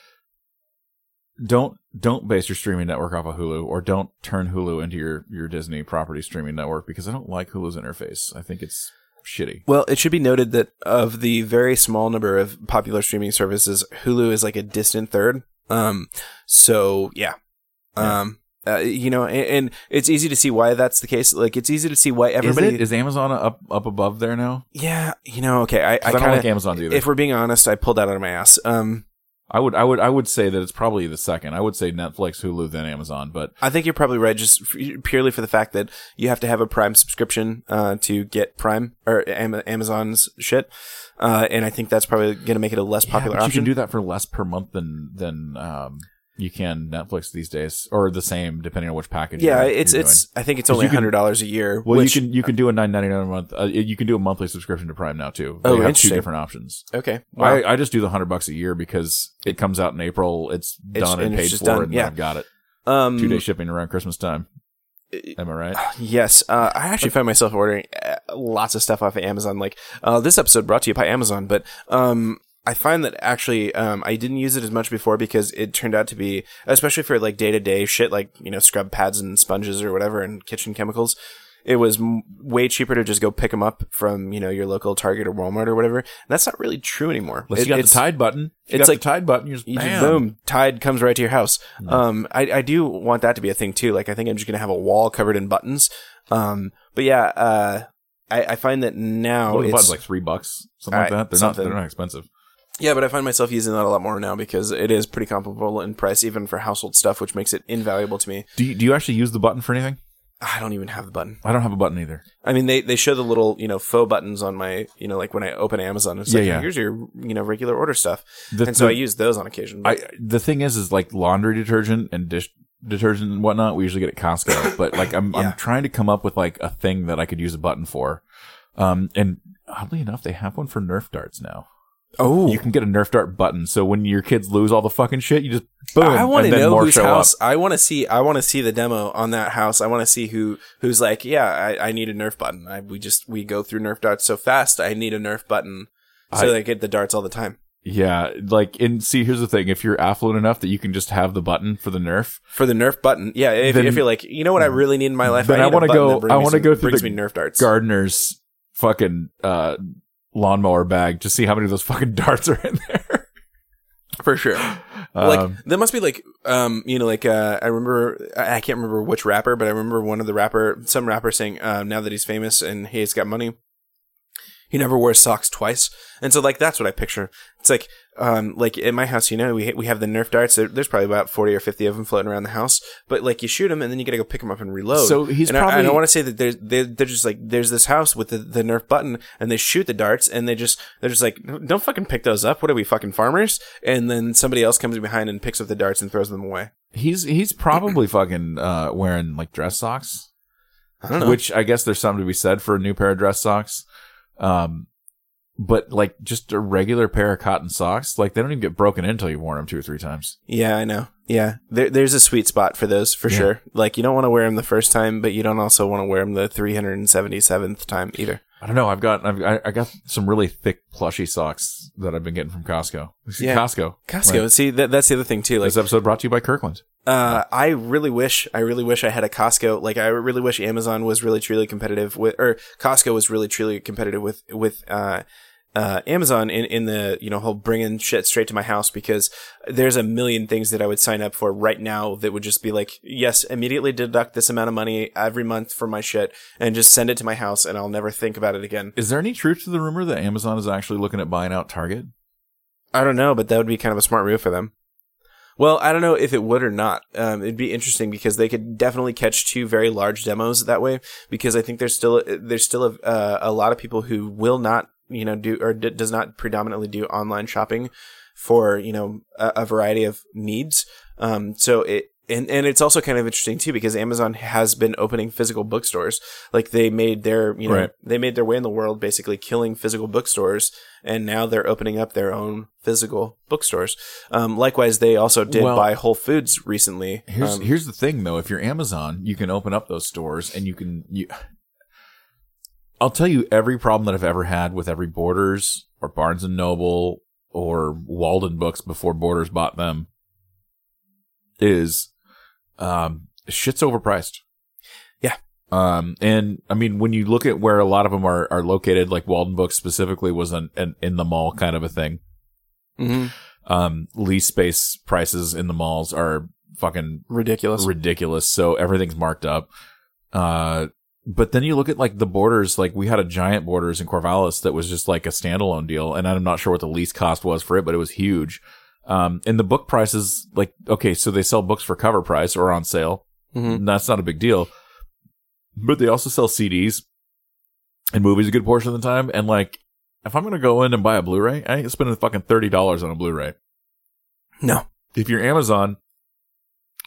Don't don't base your streaming network off of Hulu, or don't turn Hulu into your your Disney property streaming network because I don't like Hulu's interface. I think it's shitty. Well, it should be noted that of the very small number of popular streaming services, Hulu is like a distant third. Um, so yeah, Yeah. um, uh, you know, and, and it's easy to see why that's the case. Like, it's easy to see why everybody. is, it? is Amazon up up above there now? yeah, you know, okay. I, I I, don't like of. Amazon either. If we're being honest, I pulled that out of my ass. Um, I would I would I would say that it's probably the second. I would say Netflix, Hulu, then Amazon. But I think you're probably right, just f- purely for the fact that you have to have a Prime subscription uh, to get Prime or Am- Amazon's shit, uh, and I think that's probably going to make it a less popular yeah, you option. can do that for less per month than than um, you can Netflix these days, or the same depending on which package. yeah, you're, it's you're it's. I think it's only hundred dollars a year. well, which, you can you can do a nine ninety nine a month. Uh, you can do a monthly subscription to Prime now too. Oh, have two different options. okay. Wow. I, I just do the hundred bucks a year because it comes out in April. It's done and, and paid for, done, and yeah. I've got it. um, Two day shipping around Christmas time. Am I right? Yes, uh, I actually find myself ordering uh, lots of stuff off of Amazon. Like uh, this episode brought to you by Amazon, but um, I find that actually um, I didn't use it as much before because it turned out to be, especially for like day to day shit, like you know scrub pads and sponges or whatever, and kitchen chemicals. It was m- way cheaper to just go pick them up from you know your local Target or Walmart or whatever. And that's not really true anymore. Unless It- you got the Tide button. If you it's like- the Tide button. You just, you just bam. boom, Tide comes right to your house. Um, I, I do want that to be a thing too. Like I think I'm just gonna have a wall covered in buttons. Um, but yeah, uh, I, I find that now What it's buttons like three bucks, something like that. They're something. not. They're not expensive. Yeah, but I find myself using that a lot more now because it is pretty comparable in price, even for household stuff, which makes it invaluable to me. Do you, do you actually use the button for anything? I don't even have the button. I don't have a button either. I mean, they, they show the little, you know, faux buttons on my, you know, like when I open Amazon, it's Yeah, like, yeah. here's your, you know, regular order stuff. The, and so the- I use those on occasion. I the thing is, is like laundry detergent and dish detergent and whatnot, we usually get at Costco. but like, I'm Yeah. I'm trying to come up with like a thing that I could use a button for. Um, and oddly enough, they have one for Nerf darts now. Oh, You can get a Nerf dart button, so when your kids lose all the fucking shit, you just boom. I want to know more whose house. Up. I want to see. I want to see the demo on that house. I want to see who who's like, yeah, I, I need a Nerf button. I, we just we go through Nerf darts so fast. I need a Nerf button so I- they get the darts all the time Yeah, like and see, here's the thing: if you're affluent enough that you can just have the button for the Nerf, for the Nerf button. Yeah, if, Then- if you're like, you know what I really need in my life, then I need a wanna go- I wanna go through brings the me Nerf darts. gardener's fucking uh, lawnmower bag to see how many of those fucking darts are in there. for sure. like Um, there must be like um you know like uh I remember I I can't remember which rapper but I remember one of the rapper some rapper saying uh, now that he's famous and he's got money he never wears socks twice. And so like that's what I picture. It's like um like in my house you know we we have the Nerf darts. There, there's probably about 40 or 50 of them floating around the house. But like you shoot them and then you got to go pick them up and reload. So he's and I, and I probably- want to say that there's they're, they're just like there's this house with the, the Nerf button and they shoot the darts and they just they're just like don't fucking pick those up. What are we fucking farmers? And then somebody else comes behind and picks up the darts and throws them away. He's he's probably fucking uh, wearing like dress socks, I don't know. Which I guess there's something to be said for a new pair of dress socks. Um, but like just a regular pair of cotton socks, like they don't even get broken in until you've worn them two or three times. yeah I know yeah there, there's a sweet spot for those for Yeah. sure like you don't want to wear them the first time but you don't also want to wear them the 377th time either I don't know. I've got I've, I I got some really thick plushy socks that I've been getting from Costco. Yeah. Costco. Costco Right. see that, that's the other thing too like This episode brought to you by Kirkland. Uh, I really wish, I really wish I had a Costco. Like, I really wish Amazon was really truly competitive with, or Costco was really truly competitive with, with, uh, uh, Amazon in, in the, you know, whole bringing shit straight to my house because there's a million things that I would sign up for right now that would just be like, yes, immediately deduct this amount of money every month for my shit and just send it to my house and I'll never think about it again. Is there any truth to the rumor that Amazon is actually looking at buying out Target? I don't know, but that would be kind of a smart move for them. Well, I don't know if it would or not. Um, it'd be interesting because they could definitely catch two very large demos that way. Because I think there's still there's still a, uh, a lot of people who will not you know do or d- does not predominantly do online shopping for you know a, a variety of needs. Um, so it and and it's also kind of interesting too because Amazon has been opening physical bookstores. Like they made their you know Right. they made their way in the world basically killing physical bookstores, and now they're opening up their own physical bookstores. Um, likewise, they also did Well- buy Whole Foods recently. Here's Um, here's the thing though, if you're Amazon, you can open up those stores and you can you I'll tell you every problem that I've ever had with every Borders or Barnes and Noble or Walden books before Borders bought them is um shit's overpriced. Yeah. Um and I mean when you look at where a lot of them are are located like Walden books specifically was an, an in the mall kind of a thing mhm. um lease space prices in the malls are fucking ridiculous. ridiculous so everything's marked up uh but then you look at like the borders like we had a giant borders in corvallis that was just like a standalone deal and i'm not sure what the lease cost was for it but it was huge. Um and the book prices like okay so they sell books for cover price or on sale. Mhm. and that's not a big deal. But they also sell cds and movies a good portion of the time and like if i'm gonna go in and buy a blu-ray i ain't spending fucking $30 on a blu-ray. No. if you're Amazon,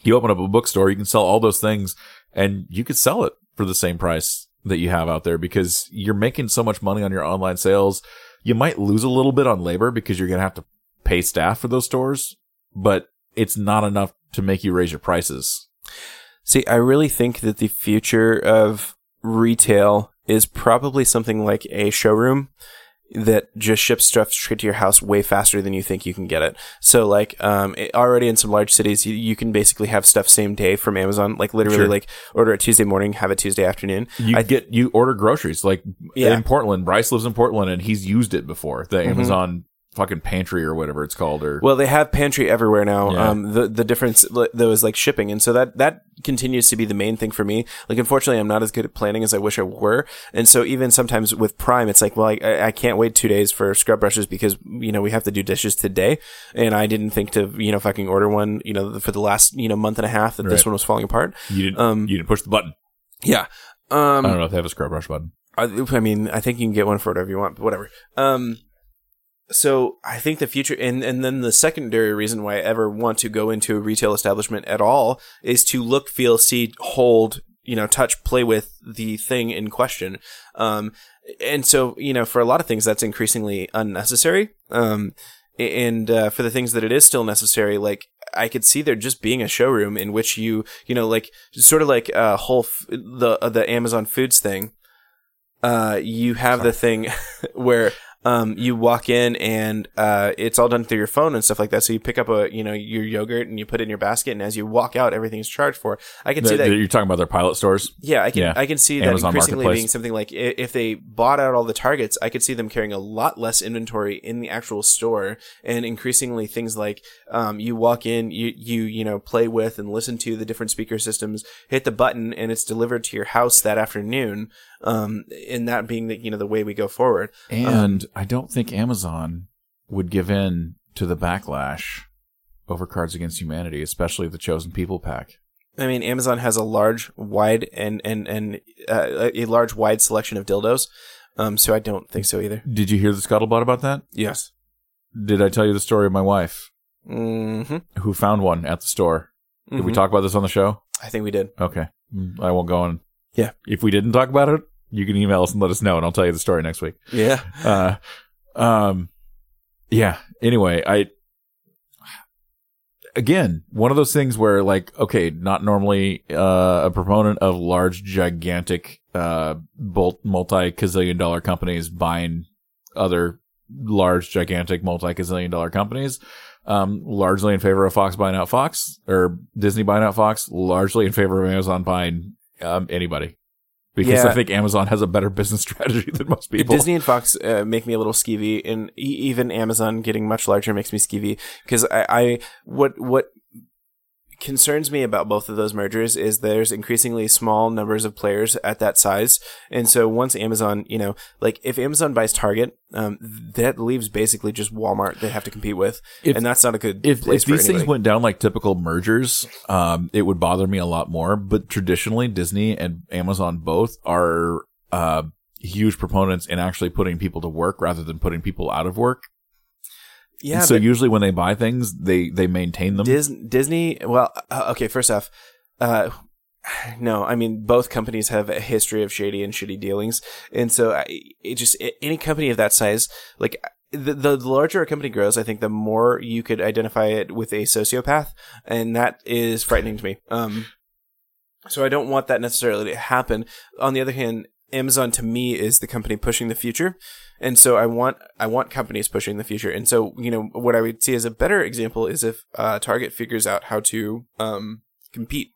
you open up a bookstore, you can sell all those things and you could sell it for the same price that you have out there because you're making so much money on your online sales. You might lose a little bit on labor because you're going to have to pay staff for those stores, but it's not enough to make you raise your prices. See, I really think that the future of retail is probably something like a showroom that just ships stuff straight to your house way faster than you think you can get it. So like um it, already in some large cities you, you can basically have stuff same day from Amazon like literally Sure. like order it Tuesday morning have it Tuesday afternoon. You I- get, you order groceries like Yeah. in Portland. Bryce lives in Portland and he's used it before. The Mhm. Amazon fucking pantry or whatever it's called or Well, they have pantry everywhere now. Yeah. Um, the the difference though is like shipping, and so that that continues to be the main thing for me. Like, unfortunately, I'm not as good at planning as I wish I were, and so even sometimes with Prime, it's like, well, I, I can't wait two days for scrub brushes because you know we have to do dishes today, and I didn't think to you know fucking order one you know for the last you know month and a half that this one was falling apart. you didn't, um, you didn't push the button. Yeah. Um i don't know if they have a scrub brush button. I, I mean, I think you can get one for whatever you want, but whatever. Um, so I think the future, and and then the secondary reason why I ever want to go into a retail establishment at all is to look, feel, see, hold, you know, touch, play with the thing in question. Um, and so you know, for a lot of things, that's increasingly unnecessary. Um, and uh, for the things that it is still necessary, like I could see there just being a showroom in which you, you know, like sort of like uh, whole f- the uh, the Amazon Foods thing. Uh, you have the thing where um, you walk in and uh, it's all done through your phone and stuff like that. So you pick up a you know your yogurt and you put it in your basket, and as you walk out, everything's charged for. I can see that. the- you're talking about their pilot stores. Yeah, I can Yeah. I can see that increasingly being something like if they bought out all the targets, I could see them carrying a lot less inventory in the actual store, and increasingly things like um, you walk in, you you you know play with and listen to the different speaker systems, hit the button, and it's delivered to your house that afternoon. Um, and that being the you know the way we go forward. And I don't think Amazon would give in to the backlash over Cards Against Humanity, especially the Chosen People pack. I mean, Amazon has a large, wide, and and and uh, a large, wide selection of dildos. Um, so I don't think so either. Did you hear the scuttlebutt about that? Yes. Did I tell you the story of my wife Mm-hmm. who found one at the store? Did we Mhm. talk about this on the show? I think we did. Okay. Mm, I won't go on. Yeah. If we didn't talk about it, you can email us and let us know, and I'll tell you the story next week. Yeah. Uh, um, yeah. Anyway, I again one of those things where like okay, not normally uh, a proponent of large, gigantic, uh, multi gazillion dollar companies buying other large, gigantic, multi gazillion dollar companies. Um, largely in favor of Fox buying out Fox or Disney buying out Fox. Largely in favor of Amazon buying um, anybody. Because Yeah. I think Amazon has a better business strategy than most people. Disney and Fox uh, make me a little skeevy, and e- even Amazon getting much larger makes me skeevy because I, I what what concerns me about both of those mergers is there's increasingly small numbers of players at that size, and so once Amazon, you know, like if Amazon buys Target, um, that leaves basically just Walmart they have to compete with, If- and that's not a good if, place if these things went down like typical mergers, um, it would bother me a lot more. But traditionally, Disney and Amazon both are uh, huge proponents in actually putting people to work rather than putting people out of work. Yeah, so usually when they buy things, they they maintain them. Dis- Disney, well, uh, okay, first off, uh, no, I mean, both companies have a history of shady and shitty dealings. And so I, it just, any company of that size, like, the, the larger a company grows, I think the more you could identify it with a sociopath. And that is frightening to me. Um, so I don't want that necessarily to happen. On the other hand, Amazon to me is the company pushing the future. And so I want I want companies pushing the future. And so, you know, what I would see as a better example is if uh, Target figures out how to um, compete.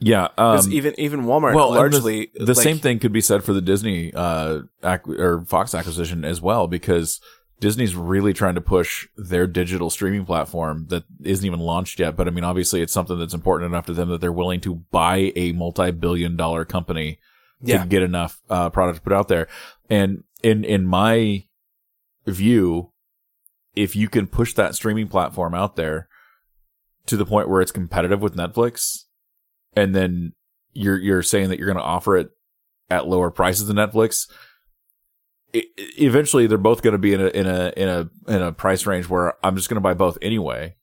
yeah, um, even even Walmart well, and the- largely the, like- same thing could be said for the Disney uh, ac- or Fox acquisition as well, because Disney's really trying to push their digital streaming platform that isn't even launched yet. But I mean, obviously, it's something that's important enough to them that they're willing to buy a multi-billion-dollar company Yeah. to get enough uh, product to put out there. And in in my view, if you can push that streaming platform out there to the point where it's competitive with Netflix, and then you're you're saying that you're going to offer it at lower prices than Netflix. e- eventually, they're both going to be in a in a in a in a price range where I'm just going to buy both anyway,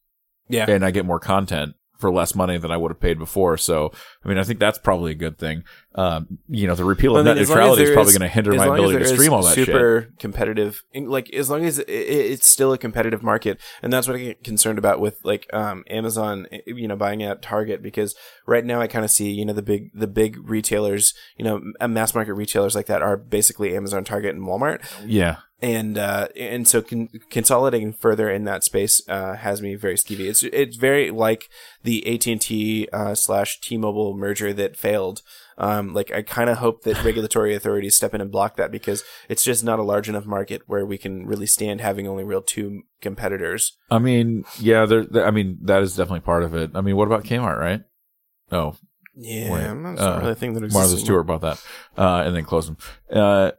yeah. and I get more content for less money than I would have paid before. So, I mean, I think that's probably a good thing. Um, you know, the repeal of I mean, net as long as neutrality is probably going to hinder my ability to stream all that shit. super competitive like as long as it, it's still a competitive market and that's what i get concerned about with like um amazon eh, you know buying out target because right now i kind of see you know the big the big retailers you know mass market retailers like that are basically amazon target and walmart Yeah. and uh, and so con- consolidating further in that space uh, has me very skeevy. It's it's very like the AT and T uh, slash T Mobile merger that failed. Um, like I kind of hope that regulatory authorities step in and block that because it's just not a large enough market where we can really stand having only real two competitors. I mean, yeah, there, I mean, that is definitely part of it. I mean, what about Kmart, right? Oh, Yeah, Wait, I'm not uh, really a thing that exists. Martha Stewart bought that, uh, and then closed them. Uh,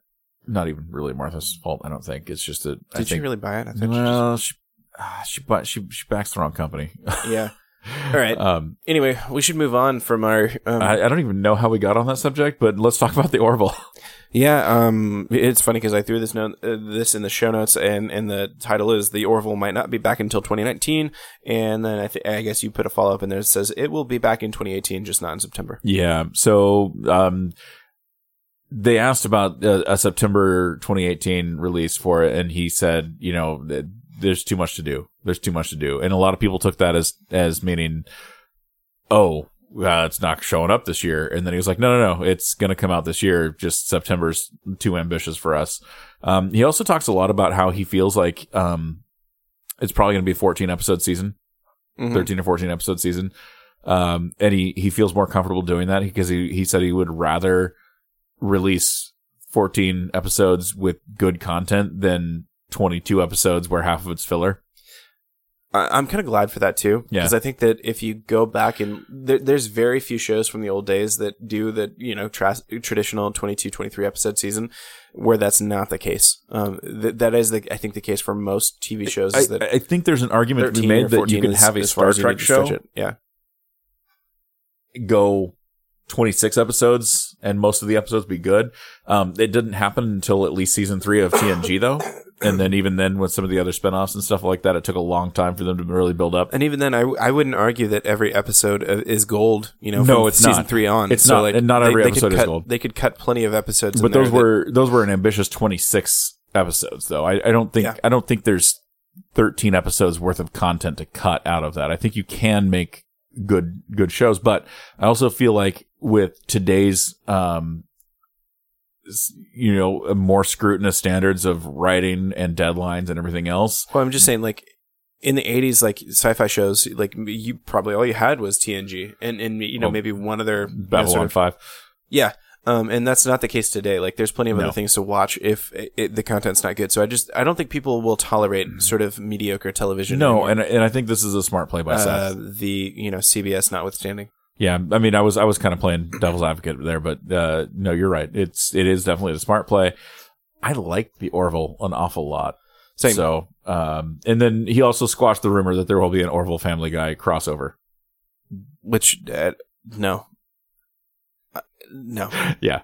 not even really Martha's fault, I don't think. It's just that I Did she think. really buy it? I well, she, ah, she, bought, she, she backs the wrong company. yeah. All right. Um, anyway, we should move on from our. Um, I, I don't even know how we got on that subject, but let's talk about the Orville. yeah, um, it's funny because I threw this note, uh, this in the show notes, and and the title is "The Orville might not be back until 2019," and then I think I guess you put a follow up in there that says it will be back in 2018, just not in September. Yeah. So, um, they asked about a, a September 2018 release for it, and he said, you know, there's too much to do. There's too much to do, and a lot of people took that as as meaning, oh, uh, it's not showing up this year. And then he was like, no, no, no, it's going to come out this year. Just September's too ambitious for us. Um, he also talks a lot about how he feels like um, it's probably going to be a 14 episode season. Mhm. 13 or 14 episode season. Um, and he, he feels more comfortable doing that because he, he said he would rather release 14 episodes with good content than 22 episodes where half of it's filler. I- I'm kind of glad for that too, Yeah. because I think that if you go back and there, there's very few shows from the old days that do the you know tra- traditional 22, 23 episode season where that's not the case. Um, th- that is the I think the case for most TV shows. I, Is that I think there's an argument to be made that you 14 can is- have a Star Trek need to stretch show it. Yeah, go 26 episodes and most of the episodes be good. Um, it didn't happen until at least season three of TNG though. And then even then with some of the other spinoffs and stuff like that, it took a long time for them to really build up. and even then, I, w- I wouldn't argue that every episode uh, is gold. You know, No, it's season not. three on. It's not- and not every could episode is cut- gold. They could cut plenty of episodes, but in there those that- were those were an ambitious 26 episodes though I, I don't think Yeah. i don't think there's 13 episodes worth of content to cut out of that i think you can make good good shows but i also feel like with today's um you know more scrutinous standards of writing and deadlines and everything else Well, I'm just saying, like in the '80s, like sci-fi shows, like you probably all you had was TNG, and and you know Well, maybe one other babylon sort of- 5 yeah. Um, and that's not the case today. Like, there's plenty of No. other things to watch if it, it, the content's not good. So I just I don't think people will tolerate sort of mediocre television. no anymore. and and i think this is a smart play by uh, Seth. the you know CBS notwithstanding. Yeah, I mean, I was I was kind of playing devil's advocate there, but uh, no, you're right. It's it is definitely a smart play. I like the Orville an awful lot. Same. So, um, and then he also squashed the rumor that there will be an Orville Family Guy crossover. Which uh, no, Uh, no. Yeah,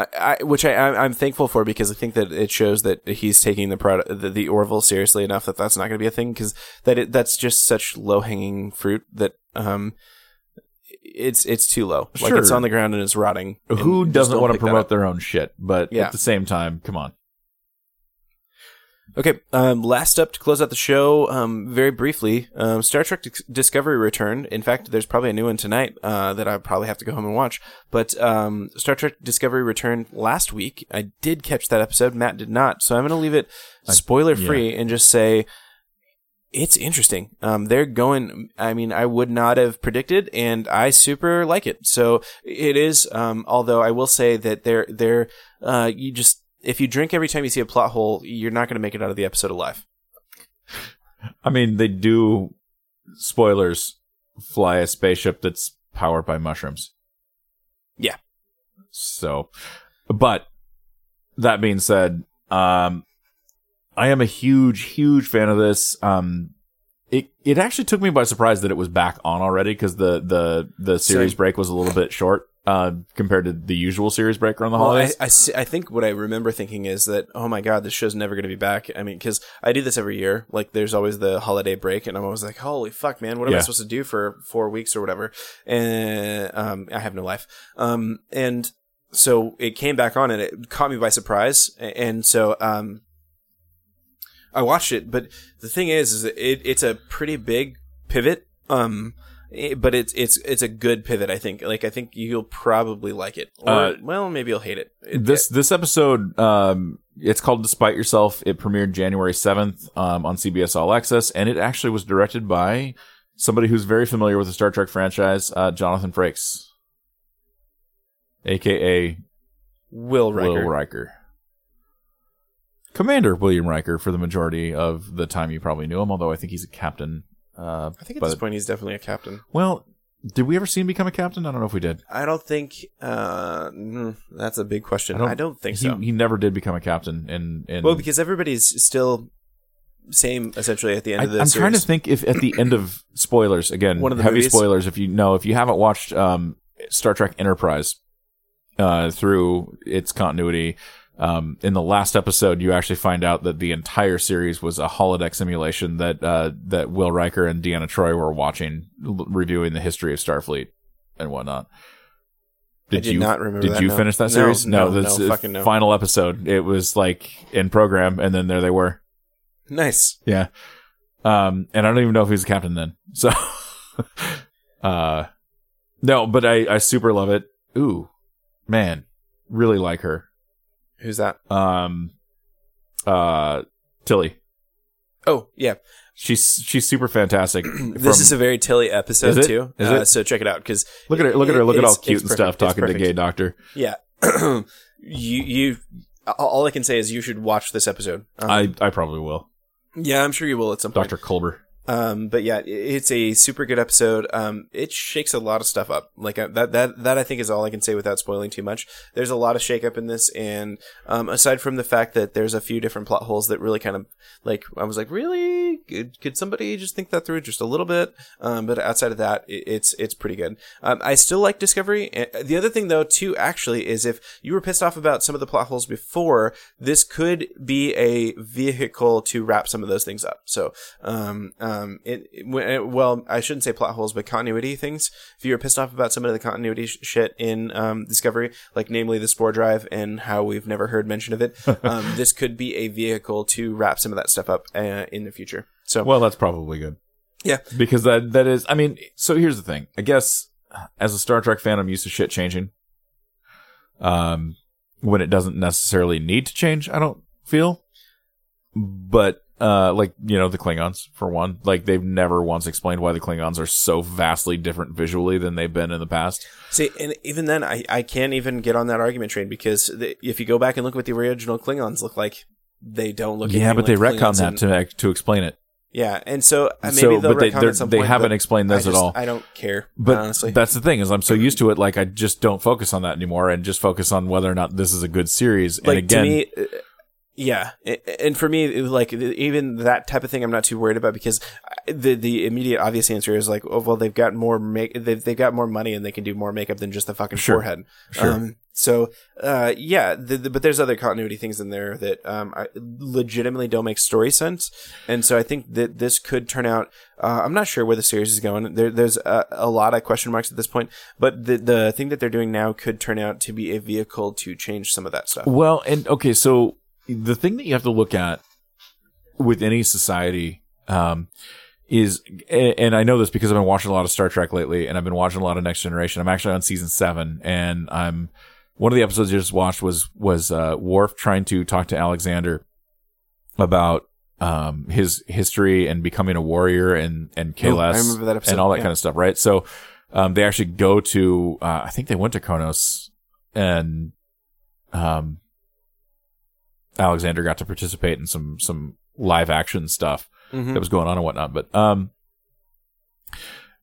I, I, which I, I'm- I'm thankful for because I think that it shows that he's taking the product, the, the Orville seriously enough that that's not going to be a thing because that it, that's just such low hanging fruit that um, it's it's too low. Like it's on the ground and it's rotting. who doesn't want to promote their own shit? But Yeah. at the same time, come on. Okay, um, last up to close out the show, um, very briefly, um, Star Trek Dis- Discovery returned. In fact, there's probably a new one tonight uh, that I probably have to go home and watch. But um, Star Trek Discovery returned last week. I did catch that episode. Matt did not, so I'm going to leave it spoiler free and just say it's interesting. Um, they're going. I mean, I would not have predicted, and I super like it. So it is. Um, although I will say that they're they're uh, you just if you drink every time you see a plot hole, you're not going to make it out of the episode alive. I mean, they do spoilers fly a spaceship that's powered by mushrooms. Yeah. So, but that being said, um, I am a huge, huge fan of this. Um, it it actually took me by surprise that it was back on already because the the the series Same. break was a little bit short uh, compared to the usual series break around the Well, holidays. I, see- I think what I remember thinking is that, oh my God, this show's never going to be back. I mean, because I do this every year. Like, there's always the holiday break, and I'm always like, holy fuck, man, what am I supposed to do for four weeks or whatever? And um, I have no life. Um, and so it came back on, and it caught me by surprise. And so um, I watched it, but the thing is, is it, it's a pretty big pivot. Um, eh, but it's it's it's a good pivot. I think. Like I think you'll probably like it. Or Uh, well, maybe you'll hate it. It- this this episode um it's called despite yourself it premiered january 7th um, on cbs all access and it actually was directed by somebody who's very familiar with the star trek franchise uh, jonathan frakes aka Will Riker. will riker commander william riker for the majority of the time you probably knew him although i think he's a captain uh, I think at but- this point he's definitely a captain. well did we ever see him become a captain i don't know if we did I don't think uh, mm, that's a big question. I I don't- don't, think he, so. he never did become a captain in, in well, because everybody's still same essentially at the end I, of the I'm series. trying to think if at the end of spoilers again, One of the heavy movies? spoilers. If you know, if you haven't watched um, Star Trek Enterprise uh, through its continuity, um, in the last episode, you actually find out that the entire series was a holodeck simulation that uh, that Will Riker and Deanna Troi were watching, l- reviewing the history of Starfleet and whatnot. I did you not remember Did that, you no. finish that No, series? no, no, the fucking no. final episode. It was like in program, and then there they were. nice. Yeah. Um, and I don't even know if he was a captain then. So, uh, no, but I, I super love it. Ooh, man, really like her. Who's that? Um, uh, Tilly. Oh yeah, She's, she's super fantastic. this From- is a very Tilly episode Is too. Is uh. So check it out because look at her, look at her, look at all cute and perfect. stuff talking to gay doctor. yeah. you you all I can say is you should watch this episode. Um, I, I probably will. yeah, I'm sure you will at some point. Dr. Culber. Um, but yeah, it's a super good episode. Um, it shakes a lot of stuff up. Like uh, that, that, that I think is all I can say without spoiling too much. There's a lot of shakeup in this, and um, aside from the fact that there's a few different plot holes that really kind of like I was like, really, could, could somebody just think that through just a little bit? Um, but outside of that, it, it's it's pretty good. Um, I still like Discovery. The other thing though, too, actually, is if you were pissed off about some of the plot holes before, this could be a vehicle to wrap some of those things up. So, um, um, it, it- when- well, I shouldn't say plot holes, but continuity things. If you were pissed off about some of the continuity sh- shit in um, Discovery, like namely the spore drive and how we've never heard mention of it, um, this could be a vehicle to wrap some of that stuff up uh, in the future. So, Well, that's probably good. Yeah. Because that, that is, I mean, so here's the thing. I guess as a Star Trek fan, I'm used to shit changing. Um, when it doesn't necessarily need to change, I don't feel. But, uh, like, you know, the Klingons, for one, like, they've never once explained why the Klingons are so vastly different visually than they've been in the past. See, and even then, I, I can't even get on that argument train because the, if you go back and look what the original Klingons look like, they don't look. yeah, but they like retcon Klingons that to, to explain it. yeah, and so uh, maybe so, they'll but they, retcon some they haven't explained this at all. I don't care, But honestly. that's the thing is I'm so used to it. Like I just don't focus on that anymore, and just focus on whether or not this is a good series. like and again, to me, yeah, and for me, it was like even that type of thing, I'm not too worried about because the the immediate obvious answer is like, oh well, they've got more make they've they've got more money and they can do more makeup than just the fucking Sure. forehead. Sure. Um, so uh, yeah, the, the, but there's other continuity things in there that um, I, legitimately don't make story sense, and so I think that this could turn out. Uh, I'm not sure where the series is going. There, there's a, a lot of question marks at this point, but the the thing that they're doing now could turn out to be a vehicle to change some of that stuff. well, and okay, so the thing that you have to look at with any society um, is, and I know this because I've been watching a lot of Star Trek lately, and I've been watching a lot of Next Generation. I'm actually on season seven, and I'm one of the episodes I just watched was was uh, Worf trying to talk to Alexander about um, his history and becoming a warrior and and Oh, Kahless I remember that episode, and all that yeah. kind of stuff, right? So um, they actually go to uh, I think they went to Kronos and um, Alexander got to participate in some some live action stuff Mhm. that was going on and whatnot. But um,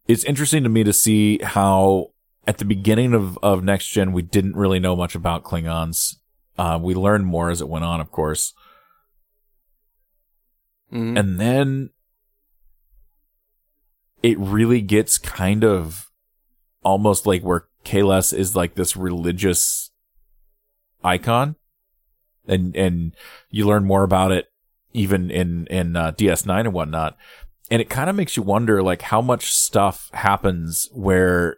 it's interesting to me to see how at the beginning of of next gen we didn't really know much about Klingons. Uh, we learned more as it went on, of course, Mhm. and then it really gets kind of almost like where Kahless is like this religious icon, and and you learn more about it even in in uh, DS9 and whatnot, and it kind of makes you wonder like how much stuff happens where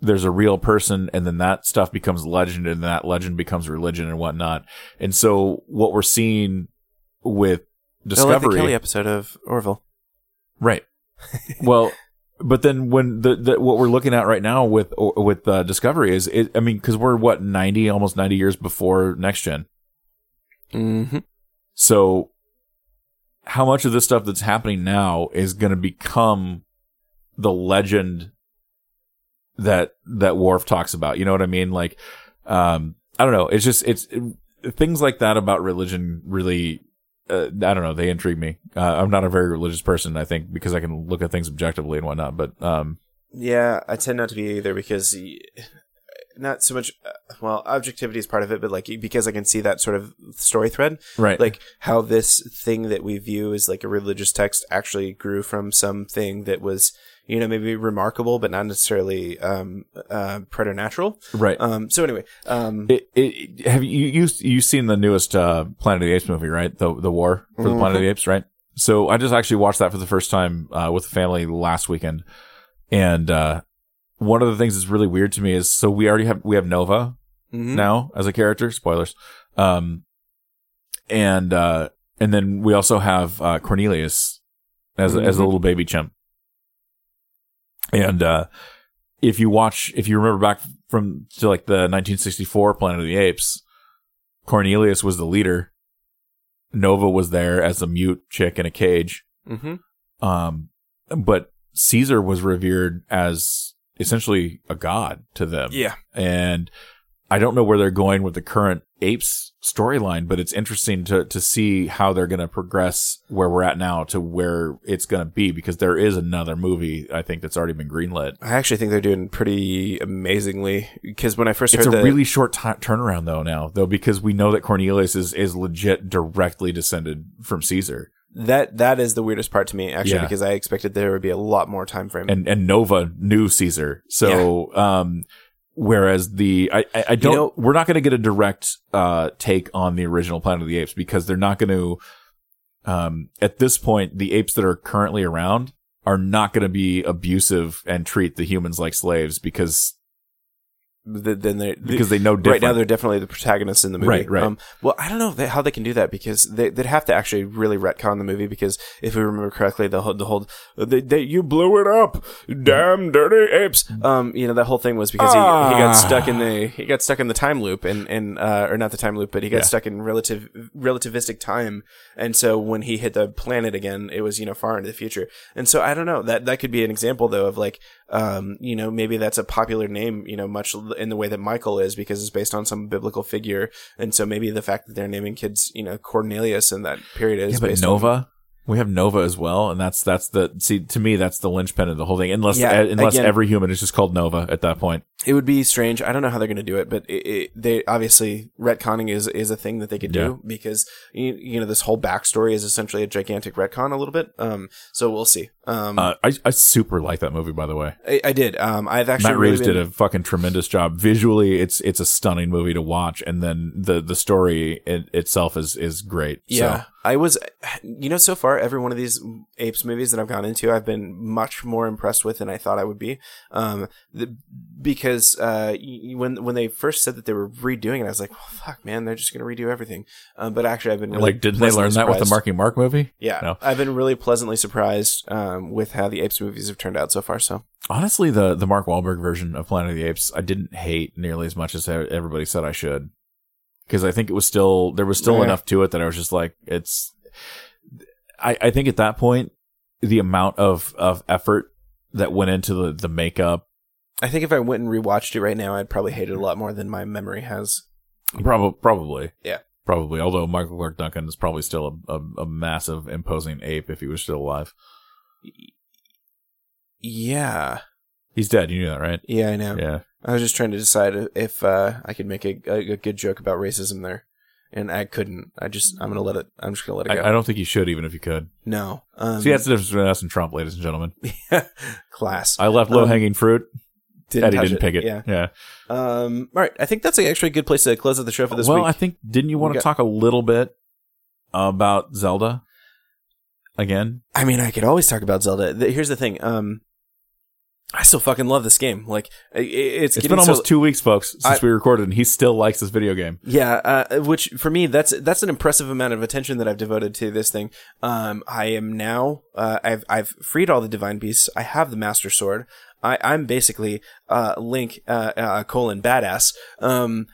there's a real person and then that stuff becomes legend and that legend becomes religion and whatnot, and so what we're seeing with I like the Discovery, Kelly episode of Orville. Right. well, but then when the, the what we're looking at right now with with uh, Discovery is, it, I mean, because we're what ninety, almost ninety years before next gen. Mm-hmm. So, how much of this stuff that's happening now is going to become the legend that that Worf talks about? You know what I mean? Like, um, I don't know. It's just it's it, things like that about religion really. Uh, I don't know. They intrigue me. Uh, I'm not a very religious person. I think because I can look at things objectively and whatnot. But um, Yeah, I tend not to be either because not so much. Uh, well, objectivity is part of it, but like because I can see that sort of story thread, Right. like how this thing that we view as like a religious text actually grew from something that was you know maybe remarkable but not necessarily um uh preternatural right. um so anyway um It, it, have you you you seen the newest uh, Planet of the Apes movie, right? The the War for the Planet of the Apes, right? So I just actually watched that for the first time uh, with the family last weekend, and uh, one of the things that's really weird to me is so we already have we have Nova mhm. now as a character. Spoilers. Um, and uh, and then we also have uh, Cornelius as a, as a little baby chimp. And uh, if you watch, if you remember back from to like the 1964 Planet of the Apes, Cornelius was the leader. Nova was there as a mute chick in a cage. Mhm. Um, but Caesar was revered as essentially a god to them. Yeah. And I don't know where they're going with the current apes storyline, but it's interesting to to see how they're going to progress where we're at now to where it's going to be because there is another movie I think that's already been greenlit. I actually think they're doing pretty amazingly because when I first It's heard it's a the really short ti turnaround though now though because we know that Cornelius is is legit directly descended from Caesar that that is the weirdest part to me actually Yeah. because I expected there would be a lot more time frame. and and Nova knew Caesar. So um whereas the I I, I don't know- we're not going to get a direct uh take on the original Planet of the Apes because they're not going to um at this point the apes that are currently around are not going to be abusive and treat the humans like slaves because Th- then they because they know right now they're definitely the protagonists in the movie. Right, right. Um, well, I don't know they, how they can do that because they, they'd have to actually really retcon the movie because if we remember correctly, the whole, the whole they, they, you blew it up, damn dirty apes. Um, you know that whole thing was because he, he got Ah. stuck in the he got stuck in the time loop and and uh, or not the time loop, but he got Yeah. stuck in relative relativistic time, and so when he hit the planet again, it was you know far into the future, and so I don't know that that could be an example though of like um, you know, maybe that's a popular name, you know, much in the way that Michael is because it's based on some biblical figure. And so maybe the fact that they're naming kids, you know, Cornelius in that period is yeah, but Nova. We have Nova as well, and that's that's the see to me that's the linchpin of the whole thing. Unless Yeah, uh, unless again- every human is just called Nova at that point. It would be strange. I don't know how they're going to do it, but it, it, they obviously retconning is, is a thing that they could do because, you, you know, this whole backstory is essentially a gigantic retcon a little bit. Um, so we'll see. Um, Uh, I I super like that movie by the way. I, I did. Um, I've actually Matt really Reeves been- did a fucking tremendous job. Visually, it's it's a stunning movie to watch, and then the the story in, itself is is great. Yeah. So, I was, you know, so far, every one of these apes movies that I've gone into, I've been much more impressed with than I thought I would be. Um, the, because, uh, when, when they first said that they were redoing it, I was like, well, fuck, man, they're just going to redo everything. Um, but actually, I've been really like, didn't they learn pleasantly that with the surprised. Marky Mark movie? Yeah. No. I've been really pleasantly surprised, um, with how the apes movies have turned out so far. So, Honestly, the the Mark Wahlberg version of Planet of the Apes, I didn't hate nearly as much as everybody said I should, because I think it was still there was still Yeah. enough to it that I was just like, it's. I I think at that point, the amount of of effort that went into the the makeup I think if I went and rewatched it right now, I'd probably hate it a lot more than my memory has. Probably, probably, Yeah. probably. Although Michael Clarke Duncan is probably still a, a, a massive, imposing ape if he was still alive. Yeah. He's dead. You knew that, right? Yeah, I know. Yeah. I was just trying to decide if uh, I could make a, a, good joke about racism there, and I couldn't. I just I'm gonna let it. I'm just gonna let it go. I, I don't think you should, even if you could. no. Um, See, that's the difference between us and Trump, ladies and gentlemen. class. I left Um, low hanging fruit. Didn't Eddie didn't pick it. Yeah. Yeah. Um. All right. I think that's actually a good place to close out the show for this week. well, week. I think didn't you want We to got- talk a little bit about Zelda again? I mean, I could always talk about Zelda. Here's the thing. Um, I still fucking love this game. Like, it's, It's been so- almost two weeks, folks, since I- we recorded, and he still likes this video game. Yeah, uh, which for me that's that's an impressive amount of attention that I've devoted to this thing. Um, I am now uh, I've I've freed all the divine beasts. I have the master sword. I I'm basically uh Link uh, uh colon badass. Um,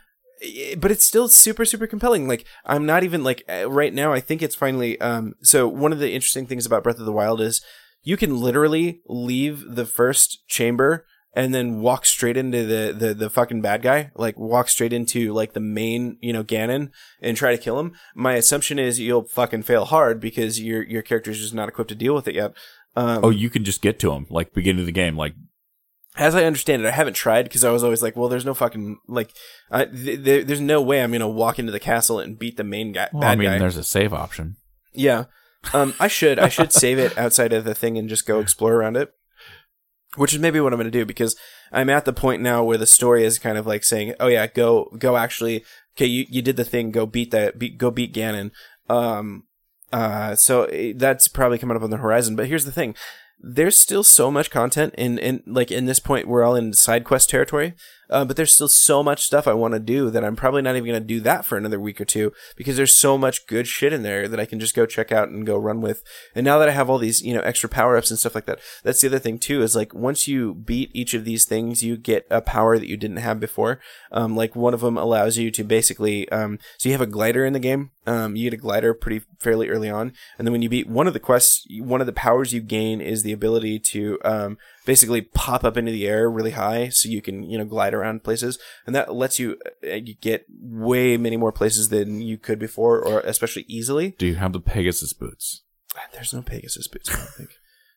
but it's still super super compelling. Like I'm not even like uh, right now. I think it's finally um. So one of the interesting things about Breath of the Wild is you can literally leave the first chamber and then walk straight into the, the, the fucking bad guy, like walk straight into like the main, you know, Ganon and try to kill him. My assumption is you'll fucking fail hard because your, your character's just not equipped to deal with it yet. Um, Oh, you can just get to him like beginning of the game, like as I understand it, I haven't tried because I was always like, well, there's no fucking like, I, th- th- there's no way I'm gonna walk into the castle and beat the main guy. Well, I mean, guy. there's a save option. Yeah. Um, I should. I should save it outside of the thing and just go explore around it. Which is maybe what I'm going to do because I'm at the point now where the story is kind of like saying, "Oh yeah, go go actually okay, you, you did the thing, go beat that beat, go beat Ganon." Um uh so eh, that's probably coming up on the horizon, but here's the thing. There's still so much content in in like in this point we're all in side quest territory. Uh, but there's still so much stuff I want to do that I'm probably not even going to do that for another week or two because there's so much good shit in there that I can just go check out and go run with. And now that I have all these, you know, extra power ups and stuff like that, that's the other thing too is like once you beat each of these things, you get a power that you didn't have before. Um, like one of them allows you to basically, um, so you have a glider in the game. Um, you get a glider pretty fairly early on. And then when you beat one of the quests, one of the powers you gain is the ability to, um, basically pop up into the air really high so you can you know glide around places and that lets you, uh, you get way many more places than you could before or especially easily Do you have the Pegasus boots? there's no pegasus boots i don't think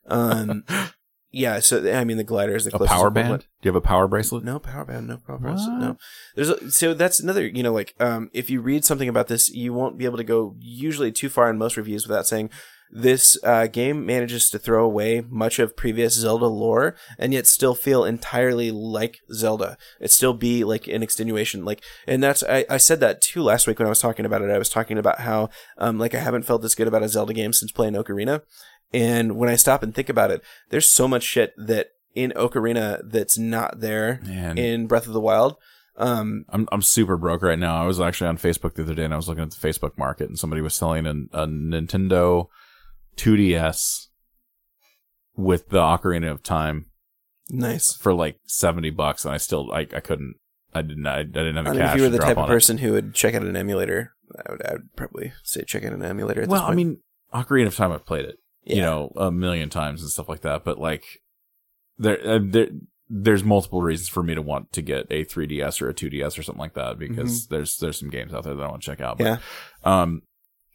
um yeah so i mean the glider is the A power band? Do you have a power bracelet? No power band, no power bracelet, no. There's a, so that's another, you know, like um, if you read something about this, you won't be able to go usually too far in most reviews without saying this uh, game manages to throw away much of previous Zelda lore and yet still feel entirely like Zelda. It still be like an extenuation, like, and that's I, I said that too last week when I was talking about it. I was talking about how um, like I haven't felt this good about a Zelda game since playing Ocarina. And when I stop and think about it, there's so much shit that in Ocarina that's not there Man. in Breath of the Wild. Um, I'm I'm super broke right now. I was actually on Facebook the other day and I was looking at the Facebook market and somebody was selling a, a Nintendo 2DS with the Ocarina of Time nice. for like 70 bucks and I still I, I couldn't I didn't I, I didn't have the I mean, cash if you were the type of on it. person who would check out an emulator, I would, I would probably say check out an emulator. At Well, I mean, Ocarina of Time I've played it, you know, a million times and stuff like that, but like there uh, there there's multiple reasons for me to want to get a 3DS or a 2DS or something like that because there's there's some games out there that I want to check out. But, Mm-hmm. yeah, Um,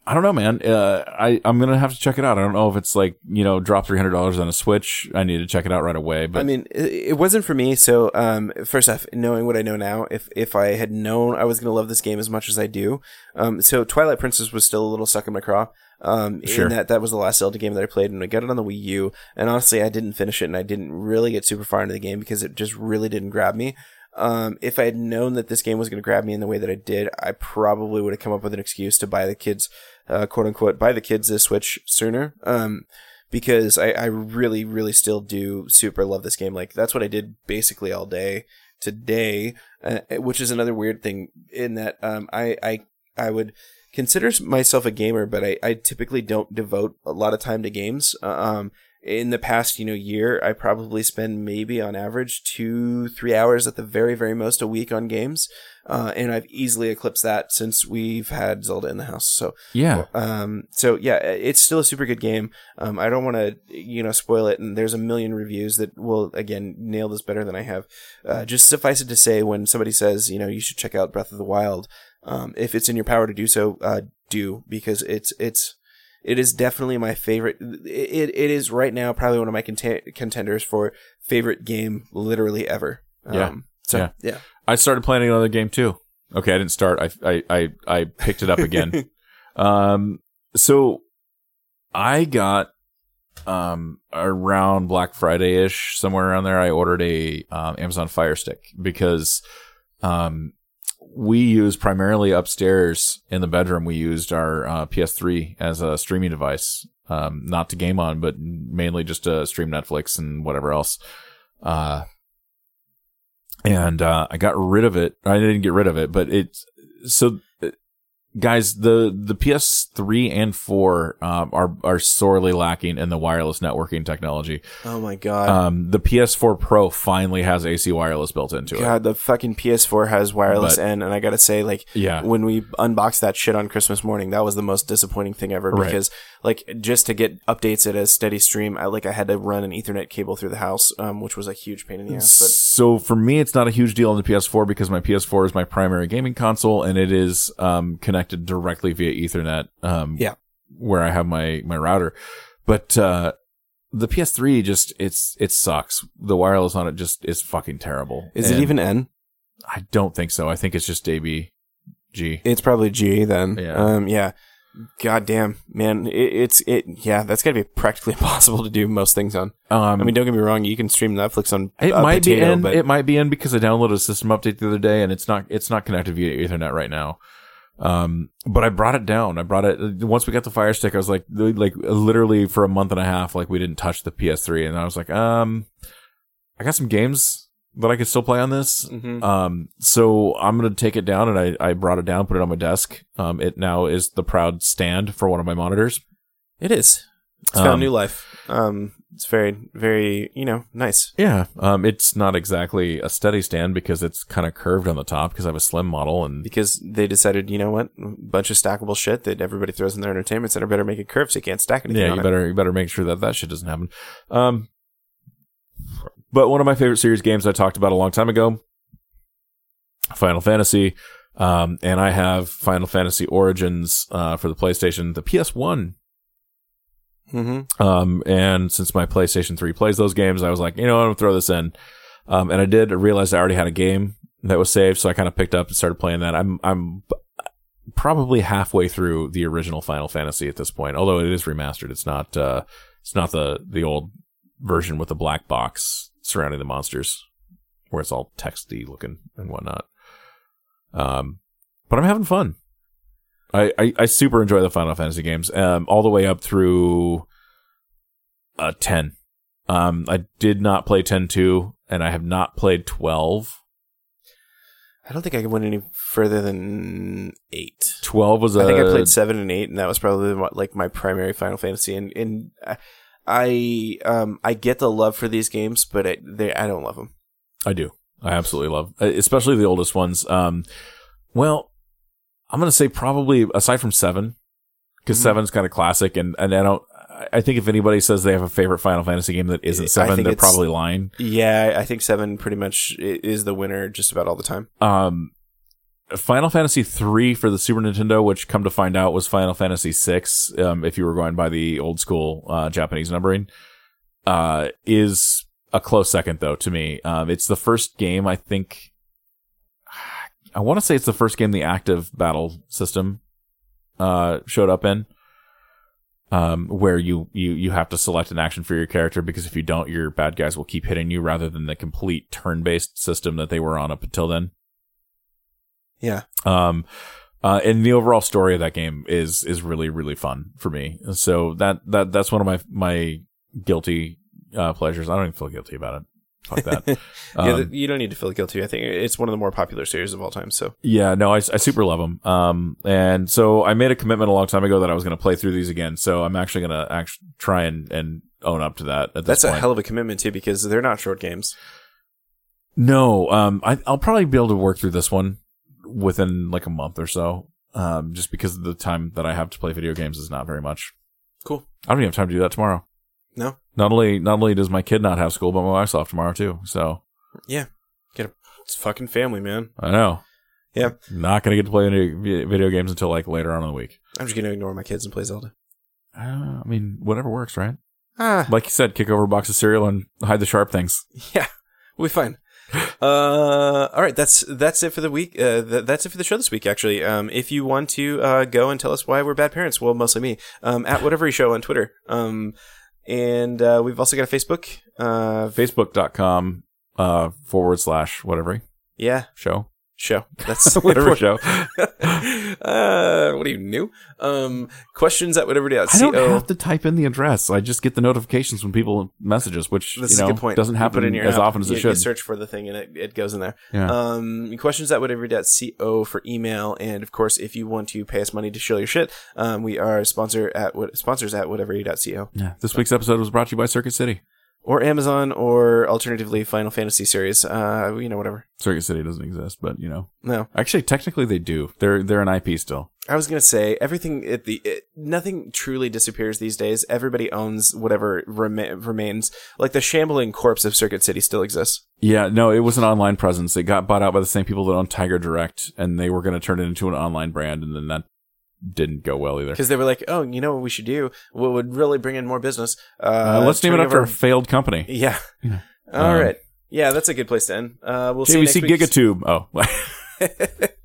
I don't know, man. Uh, I I'm gonna have to check it out. I don't know if it's like you know drop three hundred dollars on a Switch. I need to check it out right away. But I mean, it, it wasn't for me. So, um, first off, knowing what I know now, if if I had known I was gonna love this game as much as I do, um, so Twilight Princess was still a little stuck in my craw. Um, Sure. in that that was the last Zelda game that I played, and I got it on the Wii U. And honestly, I didn't finish it, and I didn't really get super far into the game because it just really didn't grab me. Um, if I had known that this game was going to grab me in the way that I did, I probably would have come up with an excuse to buy the kids, uh, quote unquote, buy the kids this Switch sooner. Um, because I, I really, really still do super love this game. Like that's what I did basically all day today, uh, which is another weird thing in that um, I, I I would consider myself a gamer, but I, I typically don't devote a lot of time to games. Uh, um, in the past, you know, year, I probably spend maybe on average two, three hours at the very, very most a week on games. Uh, and I've easily eclipsed that since we've had Zelda in the house. So, yeah, um, so yeah, it's still a super good game. Um, I don't want to, you know, spoil it. And there's a million reviews that will again nail this better than I have. Uh, just suffice it to say, when somebody says, you know, you should check out Breath of the Wild, um, if it's in your power to do so, uh, do because it's it's it is definitely my favorite. It it is right now probably one of my content- contenders for favorite game literally ever. Yeah. Um, so Yeah. yeah. I started playing another game too. Okay, I didn't start. I I I, I picked it up again. um, so I got um around Black Friday ish, somewhere around there. I ordered a um, Amazon Fire Stick because um we use primarily upstairs in the bedroom. We used our uh, PS3 as a streaming device, um, not to game on, but mainly just to stream Netflix and whatever else. Uh, and uh, I got rid of it. I didn't get rid of it, but it's so. Guys, the the PS3 and 4 um, are are sorely lacking in the wireless networking technology. Oh my god. Um, the PS4 Pro finally has AC wireless built into it. God, the fucking PS4 has wireless But- N, and I gotta say, like, Yeah. when we unboxed that shit on Christmas morning, that was the most disappointing thing ever. Right. Because, like, just to get updates at a steady stream, I like I had to run an Ethernet cable through the house, um, which was a huge pain in the ass. So for me, it's not a huge deal on the PS4 because my PS4 is my primary gaming console and it is um, connected directly via Ethernet. Um, Yeah. where I have my my router, but uh, the PS3 just it's it sucks. The wireless on it just is fucking terrible. Is it even N? I don't think so. I think it's just ABG. It's probably G then. Yeah. Um, yeah. God damn, man. It, it's it. Yeah, that's got to be practically impossible to do most things on. Um, I mean, don't get me wrong. You can stream Netflix on. it uh, might be in. but It might be in because I downloaded a system update the other day, and it's not. It's not connected via Ethernet right now. Um, but I brought it down. I brought it once we got the Fire Stick. I was like, like literally for a month and a half, like we didn't touch the PS3, and I was like, um, I got some games that I could still play on this. Mhm. Um, so I'm gonna take it down, and I I brought it down, put it on my desk. Um, it now is the proud stand for one of my monitors. it is. It's found Um, new life. Um, it's very, very, you know, nice. Yeah, um, it's not exactly a steady stand because it's kind of curved on the top because I have a slim model, and Because they decided, you know what, a bunch of stackable shit that everybody throws in their entertainment center better make it curved so you can't stack anything yeah, on you it. better you better make sure that that shit doesn't happen. Um, but one of my favorite series games I talked about a long time ago, Final Fantasy, um, and I have Final Fantasy Origins uh, for the PlayStation, the PS One. Mm-hmm. Um, and since my PlayStation 3 plays those games, I was like, you know, I'm gonna throw this in. Um, and I did. realize I already had a game that was saved, so I kind of picked up and started playing that. I'm I'm probably halfway through the original Final Fantasy at this point, although it is remastered. It's not uh, it's not the the old version with the black box surrounding the monsters, where it's all texty looking and whatnot. Um, but I'm having fun. I, I, I super enjoy the Final Fantasy games, um, all the way up through uh, 10. Um, I did not play 10 2, and I have not played 12. I don't think I went any further than eight. 12 was a. I think I played seven and eight, and that was probably like my primary Final Fantasy. And and I- I um I get the love for these games, but I, they I don't love them. I do. I absolutely love, uh, especially the oldest ones. Um, well, I'm gonna say probably aside from seven, because Mhm. seven's kind of classic, and and I don't. I- think if anybody says they have a favorite Final Fantasy game that isn't seven, they're probably lying. Yeah, I think seven pretty much is the winner just about all the time. Um, Final Fantasy three for the Super Nintendo, which come to find out was Final Fantasy six. Um, if you were going by the old school uh, Japanese numbering, uh, is a close second though to me. Um, it's the first game I think. I want to say it's the first game the active battle system uh, showed up in. Um, where you, you, you have to select an action for your character because if you don't, your bad guys will keep hitting you rather than the complete turn based system that they were on up until then. Yeah, Um, uh, and the overall story of that game is is really really fun for me. So that that that's one of my my guilty uh, pleasures. I don't even feel guilty about it. Fuck that. yeah. Um, th- you don't need to feel guilty. I think it's one of the more popular series of all time. So Yeah, no, I, I super love them. Um, and so I made a commitment a long time ago that I was going to play through these again. So I'm actually going to actually try and, and own up to that at this that's a hell of a commitment too, because they're not short games. no, um, I, I'll probably be able to work through this one within like a month or so. Um, just because the time that I have to play video games is not very much. Cool. I don't even have time to do that tomorrow. No. Not only not only does my kid not have school, but my wife's off tomorrow too. So Yeah, get a it's fucking family, man. I know. Yeah. Not gonna get to play any video games until like later on in the week. I'm just gonna ignore my kids and play Zelda. Uh, I mean, whatever works, right? Ah, Like you said, kick over a box of cereal and hide the sharp things. Yeah, we'll be fine. Uh, all right, that's that's it for the week. Uh, th- that's it for the show this week. Actually, um, if you want to uh, go and tell us why we're bad parents, well, mostly me. Um, at whatever show on Twitter. Um, and uh, we've also got a Facebook. Uh, Facebook.com uh, forward slash whatever yeah, show. Show. That's Whatever show. uh, what are you new? Um, questions at whatever. I don't have to type in the address. I just get the notifications when people message us, which That's you know a good point. doesn't happen in your as app. often as you, it should. You search for the thing and it, it goes in there. yeah. Um, questions at whatever. Co for email, and of course, if you want to pay us money to show your shit, um, we are sponsor at what sponsors at whatever.co yeah. This week's episode was brought to you by Circuit City. Or Amazon or alternatively Final Fantasy series. Uh, you know, whatever. Circuit City doesn't exist, but you know, No, actually, technically they do. They're they're an IP still. I was gonna say everything. At the it, nothing truly disappears these days. Everybody owns whatever rema- remains. Like the shambling corpse of Circuit City still exists. Yeah, no, it was an online presence. It got bought out by the same people that own Tiger Direct, and they were going to turn it into an online brand, and then that didn't go well either. because they were like, "Oh, you know what we should do? What would really bring in more business? Uh, Uh, let's name it after over- a failed company. Yeah. Yeah. All Um, right. Yeah, that's a good place to end. Uh, we'll see you next JVC. Gigatube. Oh,